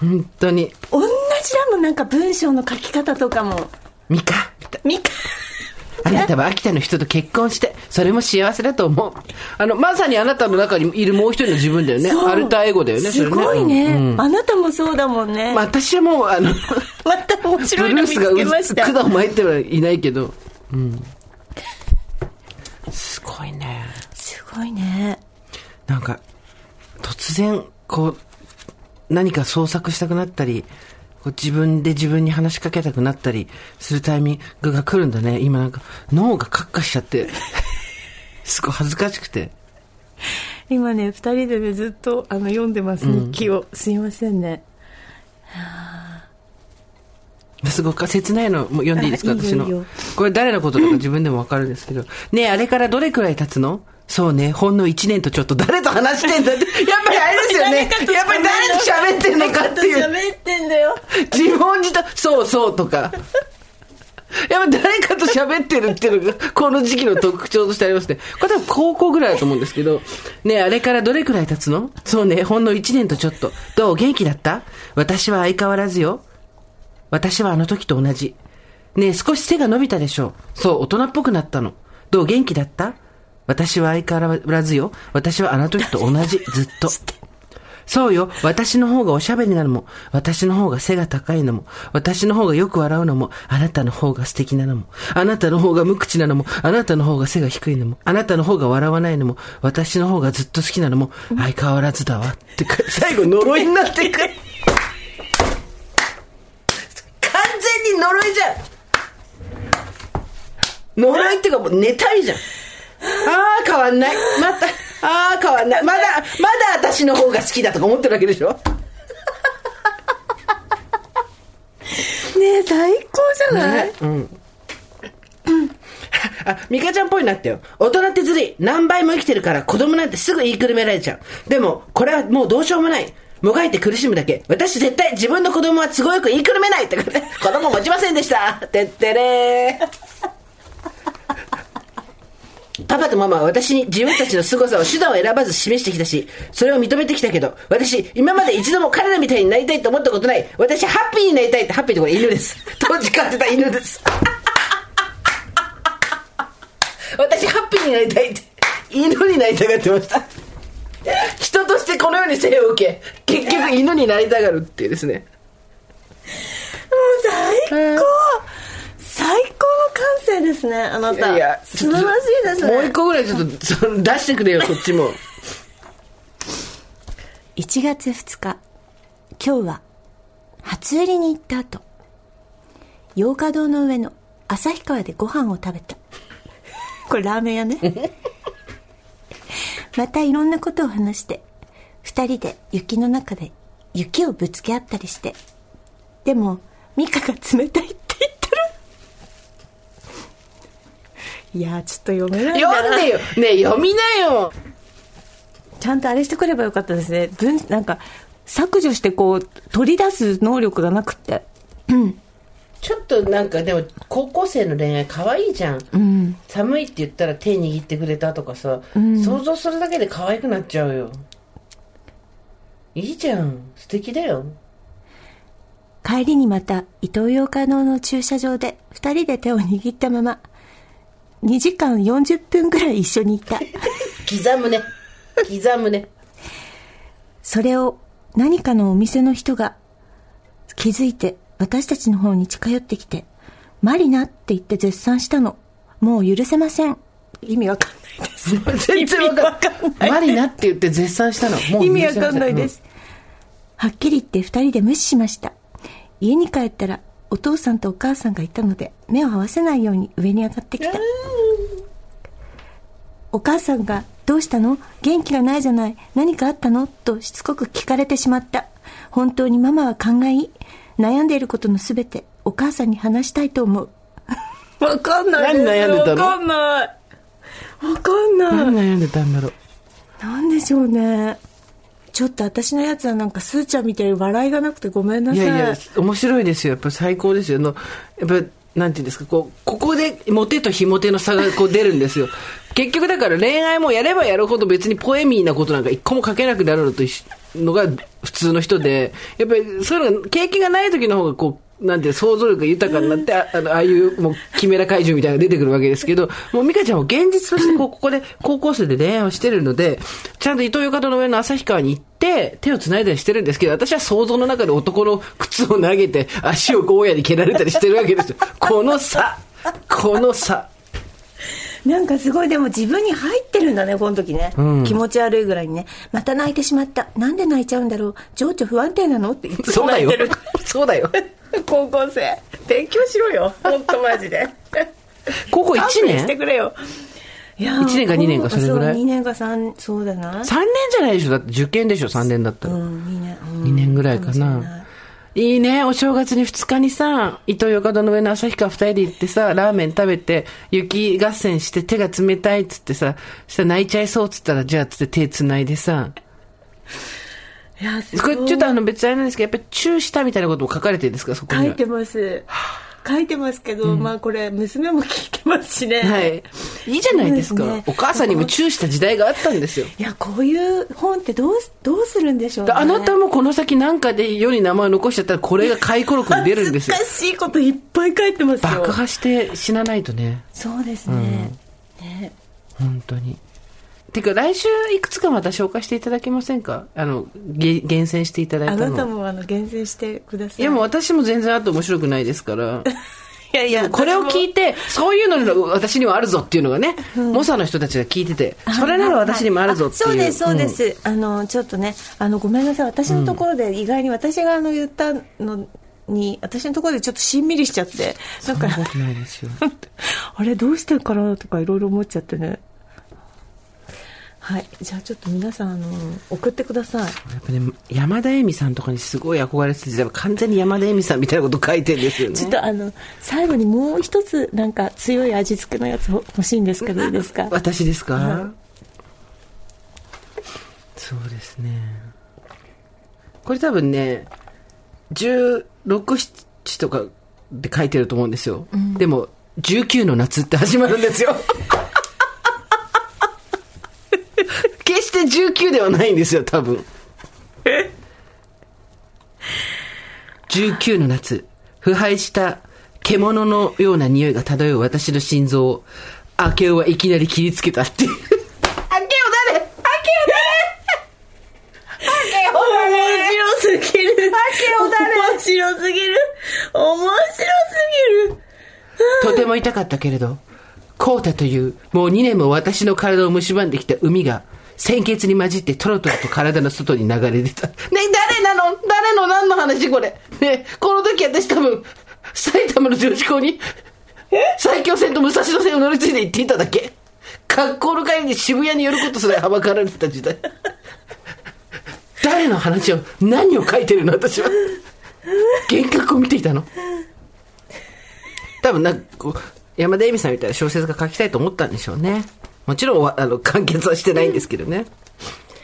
るね。本当に。同じだもん、なんか文章の書き方とかも。美香。みか、あなたは秋田の人と結婚して、それも幸せだと思う。あの、まさにあなたの中にいるもう一人の自分だよね。アルターエゴだよね、それすね。ごいね、うんうんあなたもそうだもんね。まあ私はもう、あの、また面ブ白いの見つルースがけました。管を巻いてはいないけど。うん。すごいね。すごいね。なんか、突然、こう、何か創作したくなったり、こう自分で自分に話しかけたくなったりするタイミングが来るんだね。今なんか脳がカッカしちゃって、すごい恥ずかしくて。今ね、二人でね、ずっとあの読んでます、日記を。すいませんね。すごく切ないのも読んでいいですか私の。これ誰のことだか自分でもわかるんですけど。ねえ、あれからどれくらい経つの？そうね、ほんの1年とちょっと誰と話してんだって。やっぱりあれですよね。やっぱり誰と喋ってんのかっていう。喋ってんだよ。自問自答、そうそうとか。やっぱ誰かと喋ってるっていうのが、この時期の特徴としてありますね。これ多分高校ぐらいだと思うんですけど、ねえあれからどれくらい経つの？そうね、ほんの1年とちょっと。どう？元気だった？私は相変わらずよ。私はあの時と同じ。ねえ少し背が伸びたでしょう。そう、大人っぽくなったの。どう？元気だった？私は相変わらずよ。私はあの時と同じ、ずっと。そうよ。私の方がおしゃべりなのも、私の方が背が高いのも、私の方がよく笑うのも、あなたの方が素敵なのも、あなたの方が無口なのも、あなたの方が背が低いのも、あなたの方が笑わないのも、私の方がずっと好きなのも、相変わらずだわ。ってか、最後呪いになってくる。完全に呪いじゃん呪いっていうかもう妬みじゃん。ああ、変わんない。また、ああ、変わんない。まだ、まだ私の方が好きだとか思ってるわけでしょ？ねえ、最高じゃない、うん。あ、ミカちゃんっぽいなってよ。大人ってずるい。何倍も生きてるから子供なんてすぐ言いくるめられちゃう。でも、これはもうどうしようもない。もがいて苦しむだけ。私絶対自分の子供は都合よく言いくるめないってことで、子供持ちませんでした。てってれー。パパとママは私に自分たちの凄さを手段を選ばず示してきたし、それを認めてきたけど、私、今まで一度も彼らみたいになりたいと思ったことない。私、ハッピーになりたいって、ハッピーってこれ犬です。当時飼ってた犬です。私、ハッピーになりたいって、犬になりたがってました。人としてこのように生を受け、結局犬になりたがるっていうですね。もう最高最高の感性ですね、あなた。いや、素晴らしいですね。もう一個ぐらいちょっと、その出してくれよ、こっちも。1月2日、今日は初売りに行った後、洋華堂の上の旭川でご飯を食べた。これラーメン屋ね。またいろんなことを話して、二人で雪の中で雪をぶつけ合ったりして、でも、ミカが冷たいって言ってる。いやー、ちょっと読めないな読んでよ。ねえ読みなよ。ちゃんとあれしてくればよかったですね。文、なんか、削除してこう、取り出す能力がなくって。ちょっとなんかでも高校生の恋愛可愛いじゃん、うん。寒いって言ったら手握ってくれたとかさ、想像するだけで可愛くなっちゃうよいいじゃん素敵だよ帰りにまた、伊東洋華堂の駐車場で、二人で手を握ったまま、2時間40分ぐらい一緒にいた。刻むね刻むねそれを、何かのお店の人が、気づいて、私たちの方に近寄ってきて、マリナって言って絶賛したの。もう許せません。意味わかんないです。全然わかんない。マリナって言って絶賛したの。もう意味わかんないです。はっきり言って二人で無視しました。家に帰ったらお父さんとお母さんがいたので目を合わせないように上に上がってきた。お母さんが「どうしたの？元気がないじゃない。何かあったの?」としつこく聞かれてしまった。本当にママは考え悩んでいることのすべてお母さんに話したいと思う。わかんないです。何悩んでたの？わかんない。わかんない。何悩んでたんだろう？なんでしょうねちょっと私のやつはなんかスーちゃんみたいに笑いがなくてごめんなさいいやいや、面白いですよ。やっぱ最高ですよ。のやっぱ、なんていうんですか、こう、ここでモテと非モテの差がこう出るんですよ。結局だから恋愛もやればやるほど別にポエミーなことなんか一個も書けなくなるのとのが普通の人で、やっぱりそういうのが、経験がない時の方がこう、なんて想像力が豊かになって、ああのああいうもうキメラ怪獣みたいなのが出てくるわけですけど、もう美香ちゃんは現実としてこうここで高校生で恋愛をしてるので、ちゃんと伊東洋華堂の上の旭川に行って、手を繋いだりしてるんですけど、私は想像の中で男の靴を投げて、足をゴーヤに蹴られたりしてるわけですよ。この差。この差。なんかすごい。でも自分に入ってるんだねこの時ね、うん。気持ち悪いぐらいにね。また泣いてしまった。なんで泣いちゃうんだろう。情緒不安定なの？っていつそうだよも泣いてる。そうだよ。高校生。勉強しろよ。本当マジで。高校1勘弁して年くれよ。いやー一年か二年かそれぐらい？そう2年か3そうだな ?3 年じゃないでしょ？だって受験でしょ ?3 年だったら。うん2年、うん2年ぐらいかな。ない。いいね、お正月に2日にさ、伊東洋華堂の上の旭川2人で行ってさ、ラーメン食べて、雪合戦して手が冷たいっつってさ、したら泣いちゃいそうっつったら、じゃあっつって手繋いでさ、いやすこれごいちょっとあの別にあれなんですけど、やっぱりチューしたみたいなことも書かれてるんですか、そこには。書いてます書いてますけど、まあこれ娘も聞いてますしねはい。いいじゃないですか。ねお母さんにもチューした時代があったんですよ。いやこういう本ってどうすどうするんでしょうねであなたもこの先なんかで世に名前を残しちゃったら、これが回顧録に出るんですよ恥。ずかしいこといっぱい書いてますよ爆破して死なないとね。そうですね、ね本当に。てか、来週いくつかまた紹介していただけませんか？あの、げ厳選していただいあたの。なたもあの厳選してください。いや、もう私も全然あと面白くないですから。いやいやこれを聞いて、そういうのが私にはあるぞっていうのがね、猛者の人たちが聞いてて、それなら私にもあるぞっていう。そうですそうでん。す、あのちょっとねあのごめんなさい。私のところで意外に私があの言ったのに私のところでちょっとしんみりしちゃって。なんか。あれどうしてかなとかいろいろ思っちゃってねはいじゃあちょっと皆さんあの送ってくださいやっぱね、山田恵美さんとかにすごい憧れてて完全に山田恵美さんみたいなこと書いてるんですよね。ちょっとあの最後にもう一つなんか強い味付けのやつ欲しいんですけどいいですか？私ですか、はいそうですね。これ多分ね、16、7とかで書いてると思うんですよ。でも、19の夏って始まるんですよ。決して19ではないんですよ、多分。19の夏、腐敗した獣のような匂いが漂う私の心臓を、明夫はいきなり切りつけたっていう。明夫誰明夫誰面白すぎる。明夫誰面白すぎる。面白すぎる。とても痛かったけれど、コータという、もう2年も私の体を蝕んできた海が、鮮血に混じってトロトロと体の外に流れ出た。ね誰なの？誰の？何の話これ？ねこの時私多分、埼玉の女子校に、最強線と武蔵野線を乗り継いで行っていただけ。学校の帰りに渋谷に寄ることすらはばかられてた時代。誰の話を、何を書いてるの私は。幻覚を見ていたの。多分なんかこう、山田恵美さんみたいな小説が書きたいと思ったんでしょうね。もちろんわ、あの、完結はしてないんですけどね。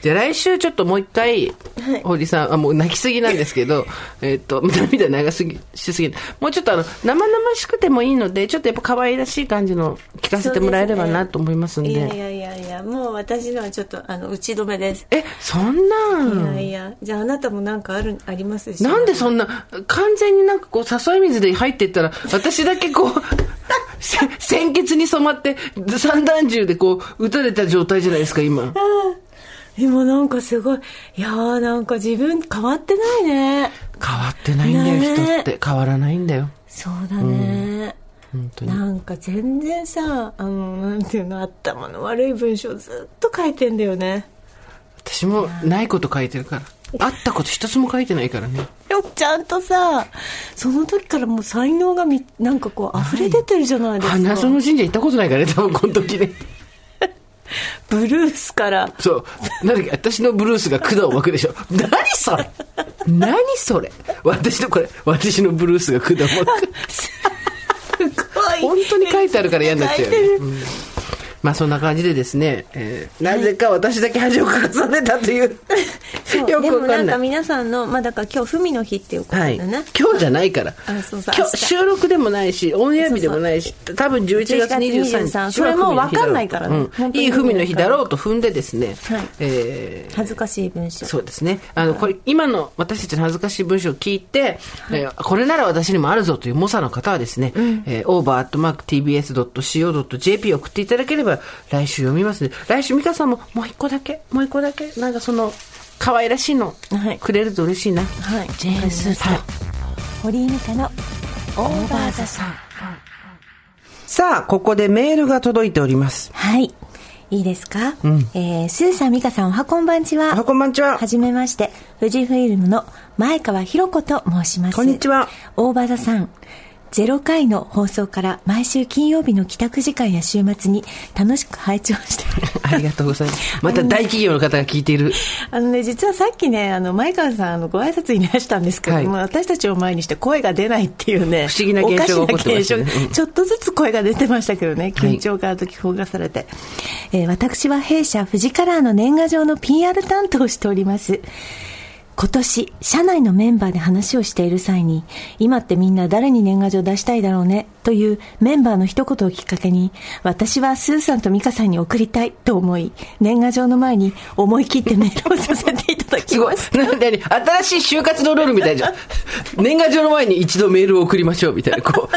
じゃあ来週ちょっともう一回、堀さん、あ、もう泣きすぎなんですけど、えっと、涙長すぎ、しすぎる。もうちょっとあの、生々しくてもいいので、ちょっとやっぱ可愛らしい感じの聞かせてもらえればなと思いますんで。いやいやいやいやもう私のはちょっとあの打ち止めですえ、そんないやいやじゃああなたもなんかあるありますでしょなんでそんな、完全になんかこう、誘い水で入っていったら、私だけこう、せ鮮血に染まって、散弾銃でこう、撃たれた状態じゃないですか、今。今なんかすごいいやーなんか自分変わってないね変わってないんだよ、ねえ人って。変わらないんだよ。そうだね、本当に。なんか全然さあのなんていうの頭の悪い文章ずっと書いてんだよね私もないこと書いてるから。あったこと一つも書いてないからね。よくちゃんとさその時からもう才能がみなんかこう溢れ出てるじゃないですか花園神社行ったことないからね、多分この時ね。ブルースから。そう。なんだっけ、私のブルースが管を巻くでしょ。何それ？何それ？私のこれ、私のブルースが管を巻く。すごい。本当に書いてあるから嫌になっちゃうよね まあそんな感じでですね、えーなぜか私だけ恥をかかされたという、そうよくでもなんか。皆さんのまあだから今日文の日っていうことはい、だね、今日じゃないから。今日収録でもないしオンエア日でもないし多分11月23日はそれもう分かんないからね。うん。いい文の日だろうと踏んでですね、はい。えー恥ずかしい文章。そうですね。あの、これ、今の私たちの恥ずかしい文章を聞いて、えーこれなら私にもあるぞという猛者の方はですね、えー over.tbs.co.jp を送っていただければ、来週読みますね。来週、美香さんももう一個だけ、もう一個だけ、なんかその、可愛らしいのはい、くれると嬉しいな。はいジェーンスーはい堀井美香のオーバーザさんさあ、ここでメールが届いております。はいいいですか、えースーさん美香さんおはこんばんちはあ、こんばんちは。はじめまして、富士フイルムの前川博子と申します。こんにちは。大場田さん。0回の放送から毎週金曜日の帰宅時間や週末に楽しく拝聴してありがとうございます。また大企業の方が聞いている。あのね、実はさっきね、あの、前川さん、あの、ご挨拶にいらしたんですけども、はい私たちを前にして声が出ないっていうね、不思議な現象が起こってましたねうんちょっとずつ声が出てましたけどね、緊張から解き放がされて。えー私は弊社富士カラーの年賀状の PR 担当をしております。今年、社内のメンバーで話をしている際に、今ってみんな誰に年賀状出したいだろうね、というメンバーの一言をきっかけに、私はスーさんとミカさんに送りたいと思い、年賀状の前に思い切ってメールをさせていただきすごいまし。た。なんで、新しい就活のルールみたいじゃん。年賀状の前に一度メールを送りましょうみたいな、こ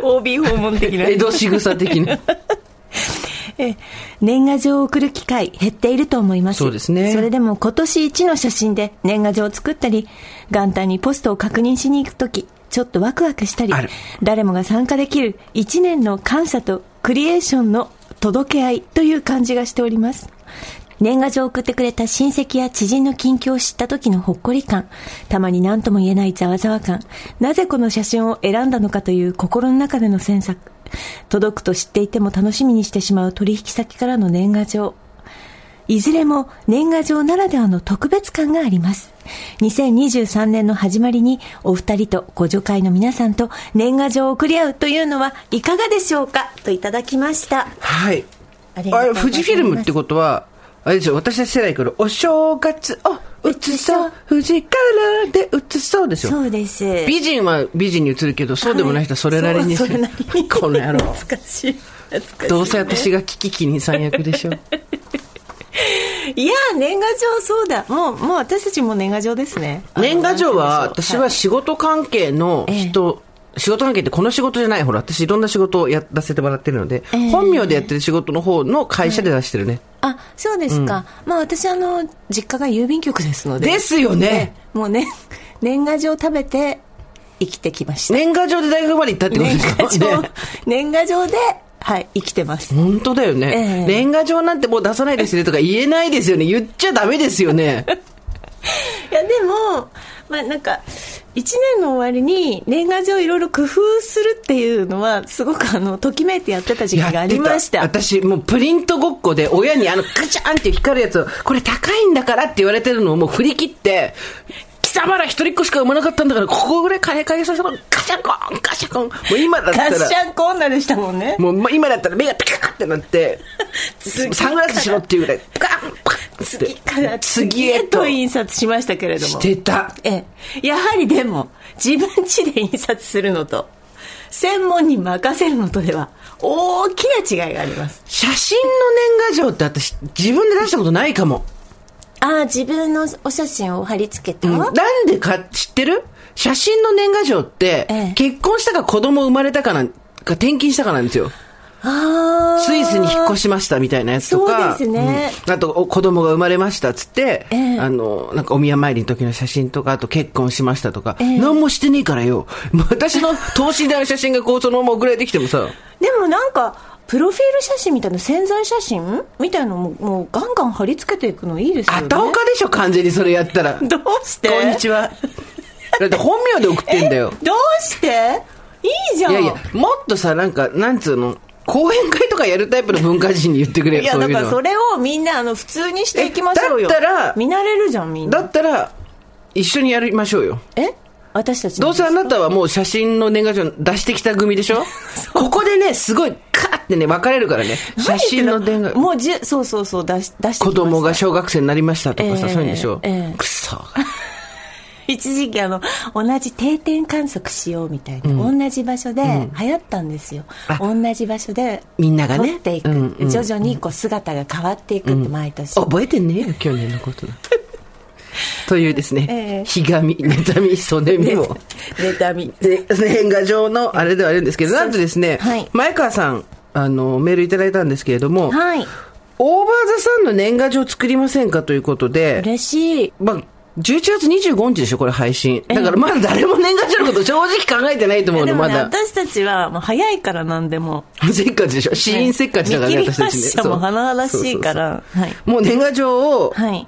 う、OB 訪問的な。江戸仕草的な。え 年賀状を送る機会減っていると思います。そうですね。それでも今年一の写真で年賀状を作ったり、元旦にポストを確認しに行くとき、ちょっとワクワクしたり誰もが参加できる一年の感謝とクリエーションの届け合いという感じがしております。年賀状を送ってくれた親戚や知人の近況を知った時のほっこり感、たまに何とも言えないざわざわ感、なぜこの写真を選んだのかという心の中での詮索、届くと知っていても楽しみにしてしまう取引先からの年賀状。いずれも年賀状ならではの特別感があります。2023年の始まりにお二人とご助会の皆さんと年賀状を送り合うというのはいかがでしょうか？といただきました。はい。ありがとうございますあれ、富士フィルムってことは、あれですよ、私たち世代から、お正月を映そう、富士カラーで映そうですよ。そうです。美人は美人に映るけど、そうでもない人はそれなりにそうそれなりにこの野郎。懐かしい。懐かしいどうせ私が危機気に三役でしょ。いや、年賀状そうだ。もう、もう私たちも年賀状ですね。年賀状は、私は仕事関係の人、仕事関係ってこの仕事じゃない、ほら、私いろんな仕事をやらせてもらってるので、ええ本名でやってる仕事の方の会社で出してるね。あ、そうですか。まあ私、あの、実家が郵便局ですので。ですよね。もうね、年賀状食べて生きてきました。年賀状で大学まで行ったってこと年です賀状、かね。年賀状で、はい、生きてます。本当だよね、ええ年賀状なんてもう出さないですねとか言えないですよね。言っちゃダメですよね。いや、でも、まあなんか、一年の終わりに年賀状いろいろ工夫するっていうのは、すごくあの、ときめいてやってた時期がありました。私、もうプリントごっこで親にあの、カチャンって光るやつを、これ高いんだからって言われてるのをもう振り切って、貴様ら一人っ子しか産まなかったんだから、ここぐらい金返させたら、カチャンコン、カチャンコン。もう今だったら、ガッシャンコ女でしたもんね。もうま今だったら目がピカってなって、次サングラスしろっていうぐらい、ピカン次から次次へへとと印刷しましたけれどしも。てた。ええ。やはりでも、自分家で印刷するのと、専門に任せるのとでは、大きな違いがあります。写真の年賀状って私、自分で出したことないかも。ああ、自分のお写真を貼り付けた、うんなんでか知ってる？写真の年賀状って、ええ結婚したか子供生まれたかなんか転勤したかなんですよ。スイスに引っ越しましたみたいなやつとか。そうですね。うん。あと、お子供が生まれましたっつって、ええ。あの、なんかお宮参りの時の写真とか、あと結婚しましたとか、ええ。何もしてねえからよ。私の等身大の写真がこうそのまま送られてきてもさ、でもなんかプロフィール写真みたいな潜在写真？みたいなのももうガンガン貼り付けていくのいいですよね。あったおかでしょ、完全にそれやったら。どうして？こんにちは。だって本名で送ってんだよ。どうして？いいじゃん。いやいや、もっとさ、なんか、なんつうの、講演会とかやるタイプの文化人に言ってくれよ、いやだからそれをみんなあの普通にしていきましょうよ。えだったら見慣れるじゃんみんな。だったら、一緒にやりましょうよ。え？私たちどうせあなたはもう写真の年賀状出してきた組でしょ？ここでね、すごいカーってね、分かれるからね。写真の年賀もうじゅそうそうそう出し出してきました。子供が小学生になりましたとかさ、ええ。そういうんでしょ、ええ。くそ。一時期あの同じ定点観測しようみたいな、同じ場所で流行ったんですよ、あ同じ場所でみんながね。撮っていく、うんうん。徐々にこう姿が変わっていくって毎年、覚えてんねえよ、去年のこと。だ。というですね、ええ。ひがみ、妬み、そねみを。妬み。で、年賀状のあれではあるんですけど、なんとですね、はい。前川さん、あの、メールいただいたんですけれども、はい。オーバーザさんの年賀状作りませんかということで、嬉しい。まあ、11月25日でしょ、これ配信。だからまだ誰も年賀状のこと正直考えてないと思うの、まだ。私たちはもう早いから何でもせっかちでしょ。死因せっかちだからね、私たちね。発車も華々しいからもう年賀状をはい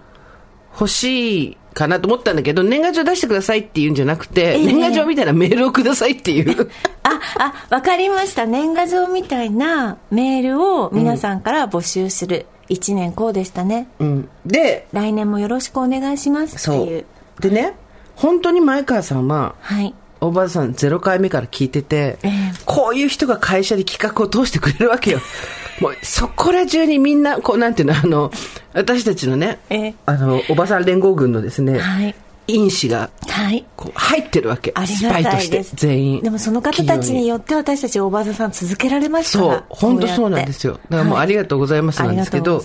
欲しいかなと思ったんだけど、年賀状出してくださいって言うんじゃなくて、ええ年賀状みたいなメールをくださいっていう。あ、あ、わかりました。年賀状みたいなメールを皆さんから募集する。一年こうでしたね。うん。で、来年もよろしくお願いしますってそいうう。。でね、本当に前川さんは、はい。おばあさん0回目から聞いてて、ええこういう人が会社で企画を通してくれるわけよ。もうそこら中にみんな、こうなんていうの、あの、私たちのね、ええあの、おばさん連合軍のですね、はい。因子がはい。こう入ってるわけ。ありスパイとしてがたいです。全員。でもその方たちによって私たちおばあさん続けられますから。そう、本当そうなんですよ。だからもうありがとうございますなんですけど、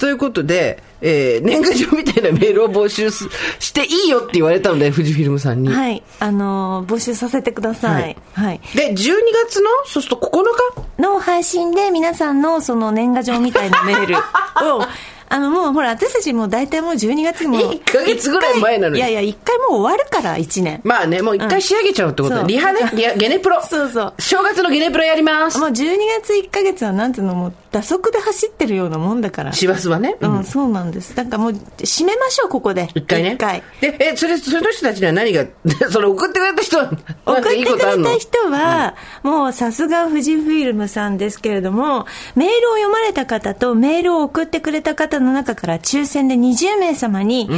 ということで、えー、年賀状みたいなメールを募集すしていいよって言われたので、富士フィルムさんに。はい。あのー募集させてください。はい。で、12月の、そうすると9日？の配信で皆さんのその年賀状みたいなメールを、あのもうほら、私たちもう大体もう12月にも。1ヶ月ぐらい前なのにいやいや、1回もう終わるから、1年。まあね、もう一回仕上げちゃうってことリハね、リハ、ゲネプロ。そうそう正月のゲネプロやります。もう12月1ヶ月はなんていうのもう打足で走ってるようなもんだから。師走はね。うん、そうなんです。だからもう締めましょう、ここで。一回ね。一回。で、え、それ、その人たちには何が、それ送ってくれた人は、送ってくれた人は、もうさすが富士フィルムさんですけれども、メールを読まれた方とメールを送ってくれた方の中から抽選で20名様に、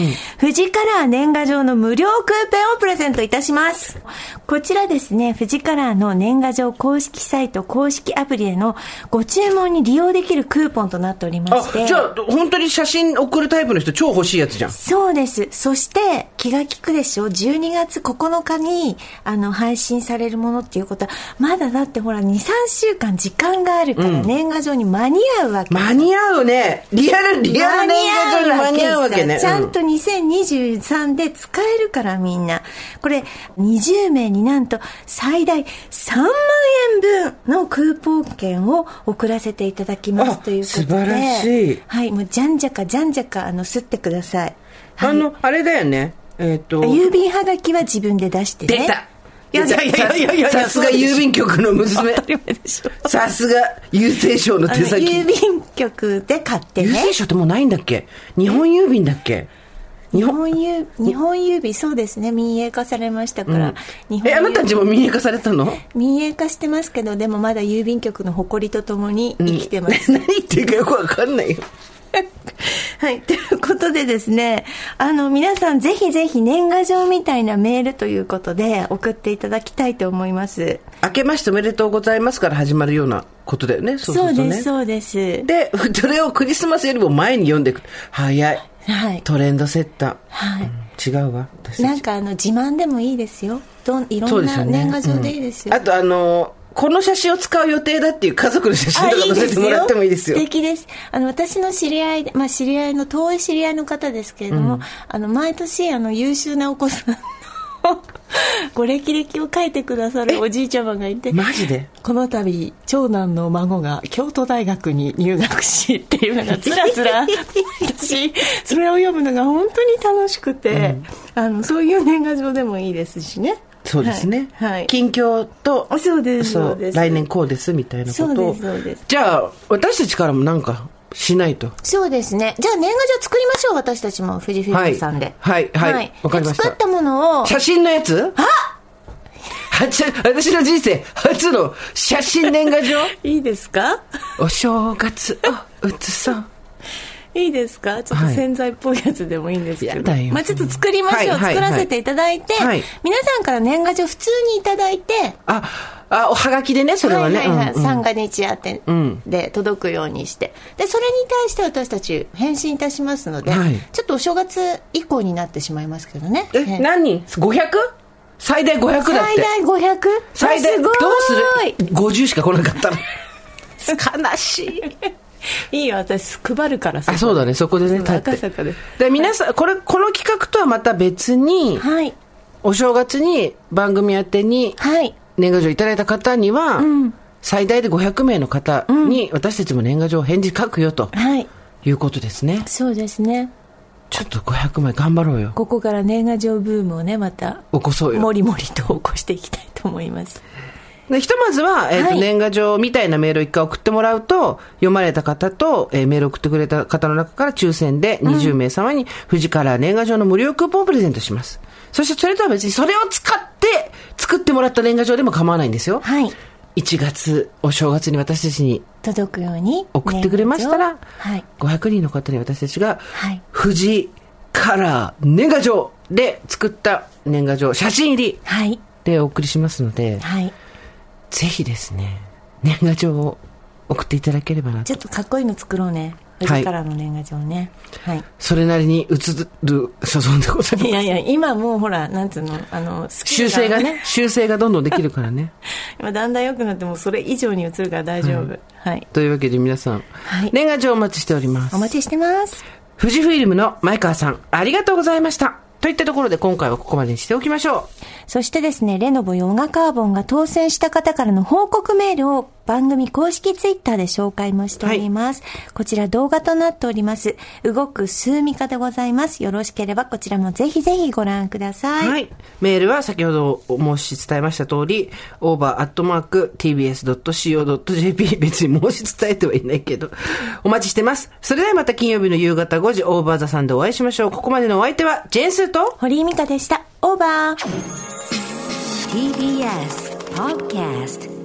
富士カラー年賀状の無料クーペンをプレゼントいたします。こちらですね、富士カラーの年賀状公式サイト、公式アプリでのご注文に利用できるクーポンとなっておりまあして。、じゃあ、本当に写真送るタイプの人超欲しいやつじゃん。そうです。そして、気が利くでしょ ?12 月9日に、あの、配信されるものっていうことは、まだだってほら、2、3週間時間があるから、年賀状に間に合うわけ。間に合うね。リアル、リアル年賀状に間に合うわけね。ちゃんと2023で使えるからみんな。これ、20名になんと最大3万円分のクーポン券を送らせていただきまあすということで。素晴らしいはい、もうじゃんじゃかじゃんじゃか、あの、吸ってください。はいあの、あれだよね。えっ、と。郵便はがきは自分で出してね。出たいやいやいやいやいやさすが郵便局の娘。さすが郵政省の手先。郵便局で買ってね。郵政省ってもうないんだっけ日本郵便だっけ日本郵日本郵便そうですね民営化されましたから、日本え、あなた郵たちも民営化されたの民営化してますけどでもまだ郵便局の誇りとともに生きてます、何言ってるかよくわかんないよ。はい。ということでですね、あの、皆さんぜひぜひ年賀状みたいなメールということで送っていただきたいと思います。明けましておめでとうございますから始まるようなことだよね。そうね。です、そうです。で、それをクリスマスよりも前に読んでいく。早い。はい。トレンドセッター。はい。違うわ。なんかあの、自慢でもいいですよ。どんいろんな。年賀状でいいですよ。うんあとあの、この写真を使う予定だっていう家族の写真あとか載せてもらってもいいですよ。素敵です。あの、私の知り合いで、まあ、知り合いの、遠い知り合いの方ですけれども、あの、毎年、あの、優秀なお子さんのご歴々を書いてくださるおじいちゃまがいてマジで？この度長男の孫が京都大学に入学しっていうのがつらつら 私それを読むのが本当に楽しくて、あのそういう年賀状でもいいですしねそうですね。はい。はい。近況と、そうですそそううです。来年こうですみたいなこと。を。そうですそうです。じゃあ、私たちからもなんかしないと。そうですね。じゃあ年賀状作りましょう私たちも富士フィルムさんで。はい。はい。はい。わかりました。作ったものを。写真のやつ？あ初私の人生初の写真年賀状？いいですか？お正月を写そう。いいですか？ちょっと洗剤っぽいやつでもいいんですけど、やだよまあちょっと作りましょう、はいはい作らせていただいて、はい皆さんから年賀状普通にいただいてあ、あ、おはがきでね、それはね。はいはいはいうんうん三が日宛てんで届くようにしてでそれに対して私たち返信いたしますので、はいちょっとお正月以降になってしまいますけどねえ、ね何？人 ?500? 最大500だって。最大 500? 最大、どあすごいうする ?50 しか来なかったの。悲しい。いいよ私配るからさあ、そうだね、そこでね、そう立って。赤坂で。で、皆さん、これ、この企画とはまた別に、はい。お正月に番組宛てにはい。年賀状いただいた方には、最大で500名の方に私たちも年賀状返事書くよとはい。いうことですね。そうですね。ちょっと500枚頑張ろうよ。ここから年賀状ブームをねまた起こそうよ。もりもりと起こしていきたいと思いますでひとまずは、えーとはい。年賀状みたいなメールを一回送ってもらうと、読まれた方と、えーメールを送ってくれた方の中から抽選で20名様に、富士から年賀状の無料クーポンをプレゼントします。そしてそれとは別にそれを使って作ってもらった年賀状でも構わないんですよ。はい。1月、お正月に私たちに届くように送ってくれましたら、はい。500人の方に私たちが、はい。富士カラー年賀状で作った年賀状、写真入りはい。でお送りしますので、はいぜひですね、年賀状を送っていただければなと。ちょっとかっこいいの作ろうねはい富士からの年賀状ねはい、それなりに映る所存でございます。い、やいや今もうほらなんつうのあの修ル正がね、修正がどんどんできるからね。今だんだん良くなってもうそれ以上に映るから大丈夫、はいというわけで皆さん、はい年賀状お待ちしておりますお。待ちしてます富士フイルムの前川さん、ありがとうございました。といったところで今回はここまでにしておきましょう。そしてですね、レノボヨガカーボンが当選した方からの報告メールを番組公式ツイッターで紹介もしております。こちら動画となっております。動くスーミカでございます。よろしければこちらもぜひぜひご覧くだう。さい。はい。メールは先ほどお申し伝えました通り、over.tbs.co.jp 別に申し伝えてはいないけど、お待ちしてます。それではまた金曜日の夕方5時、オーバーザさんでお会いしましょう。ここまでのお相手は、ジェーンスーと、堀井美香でした。オーバー。TBS Podcast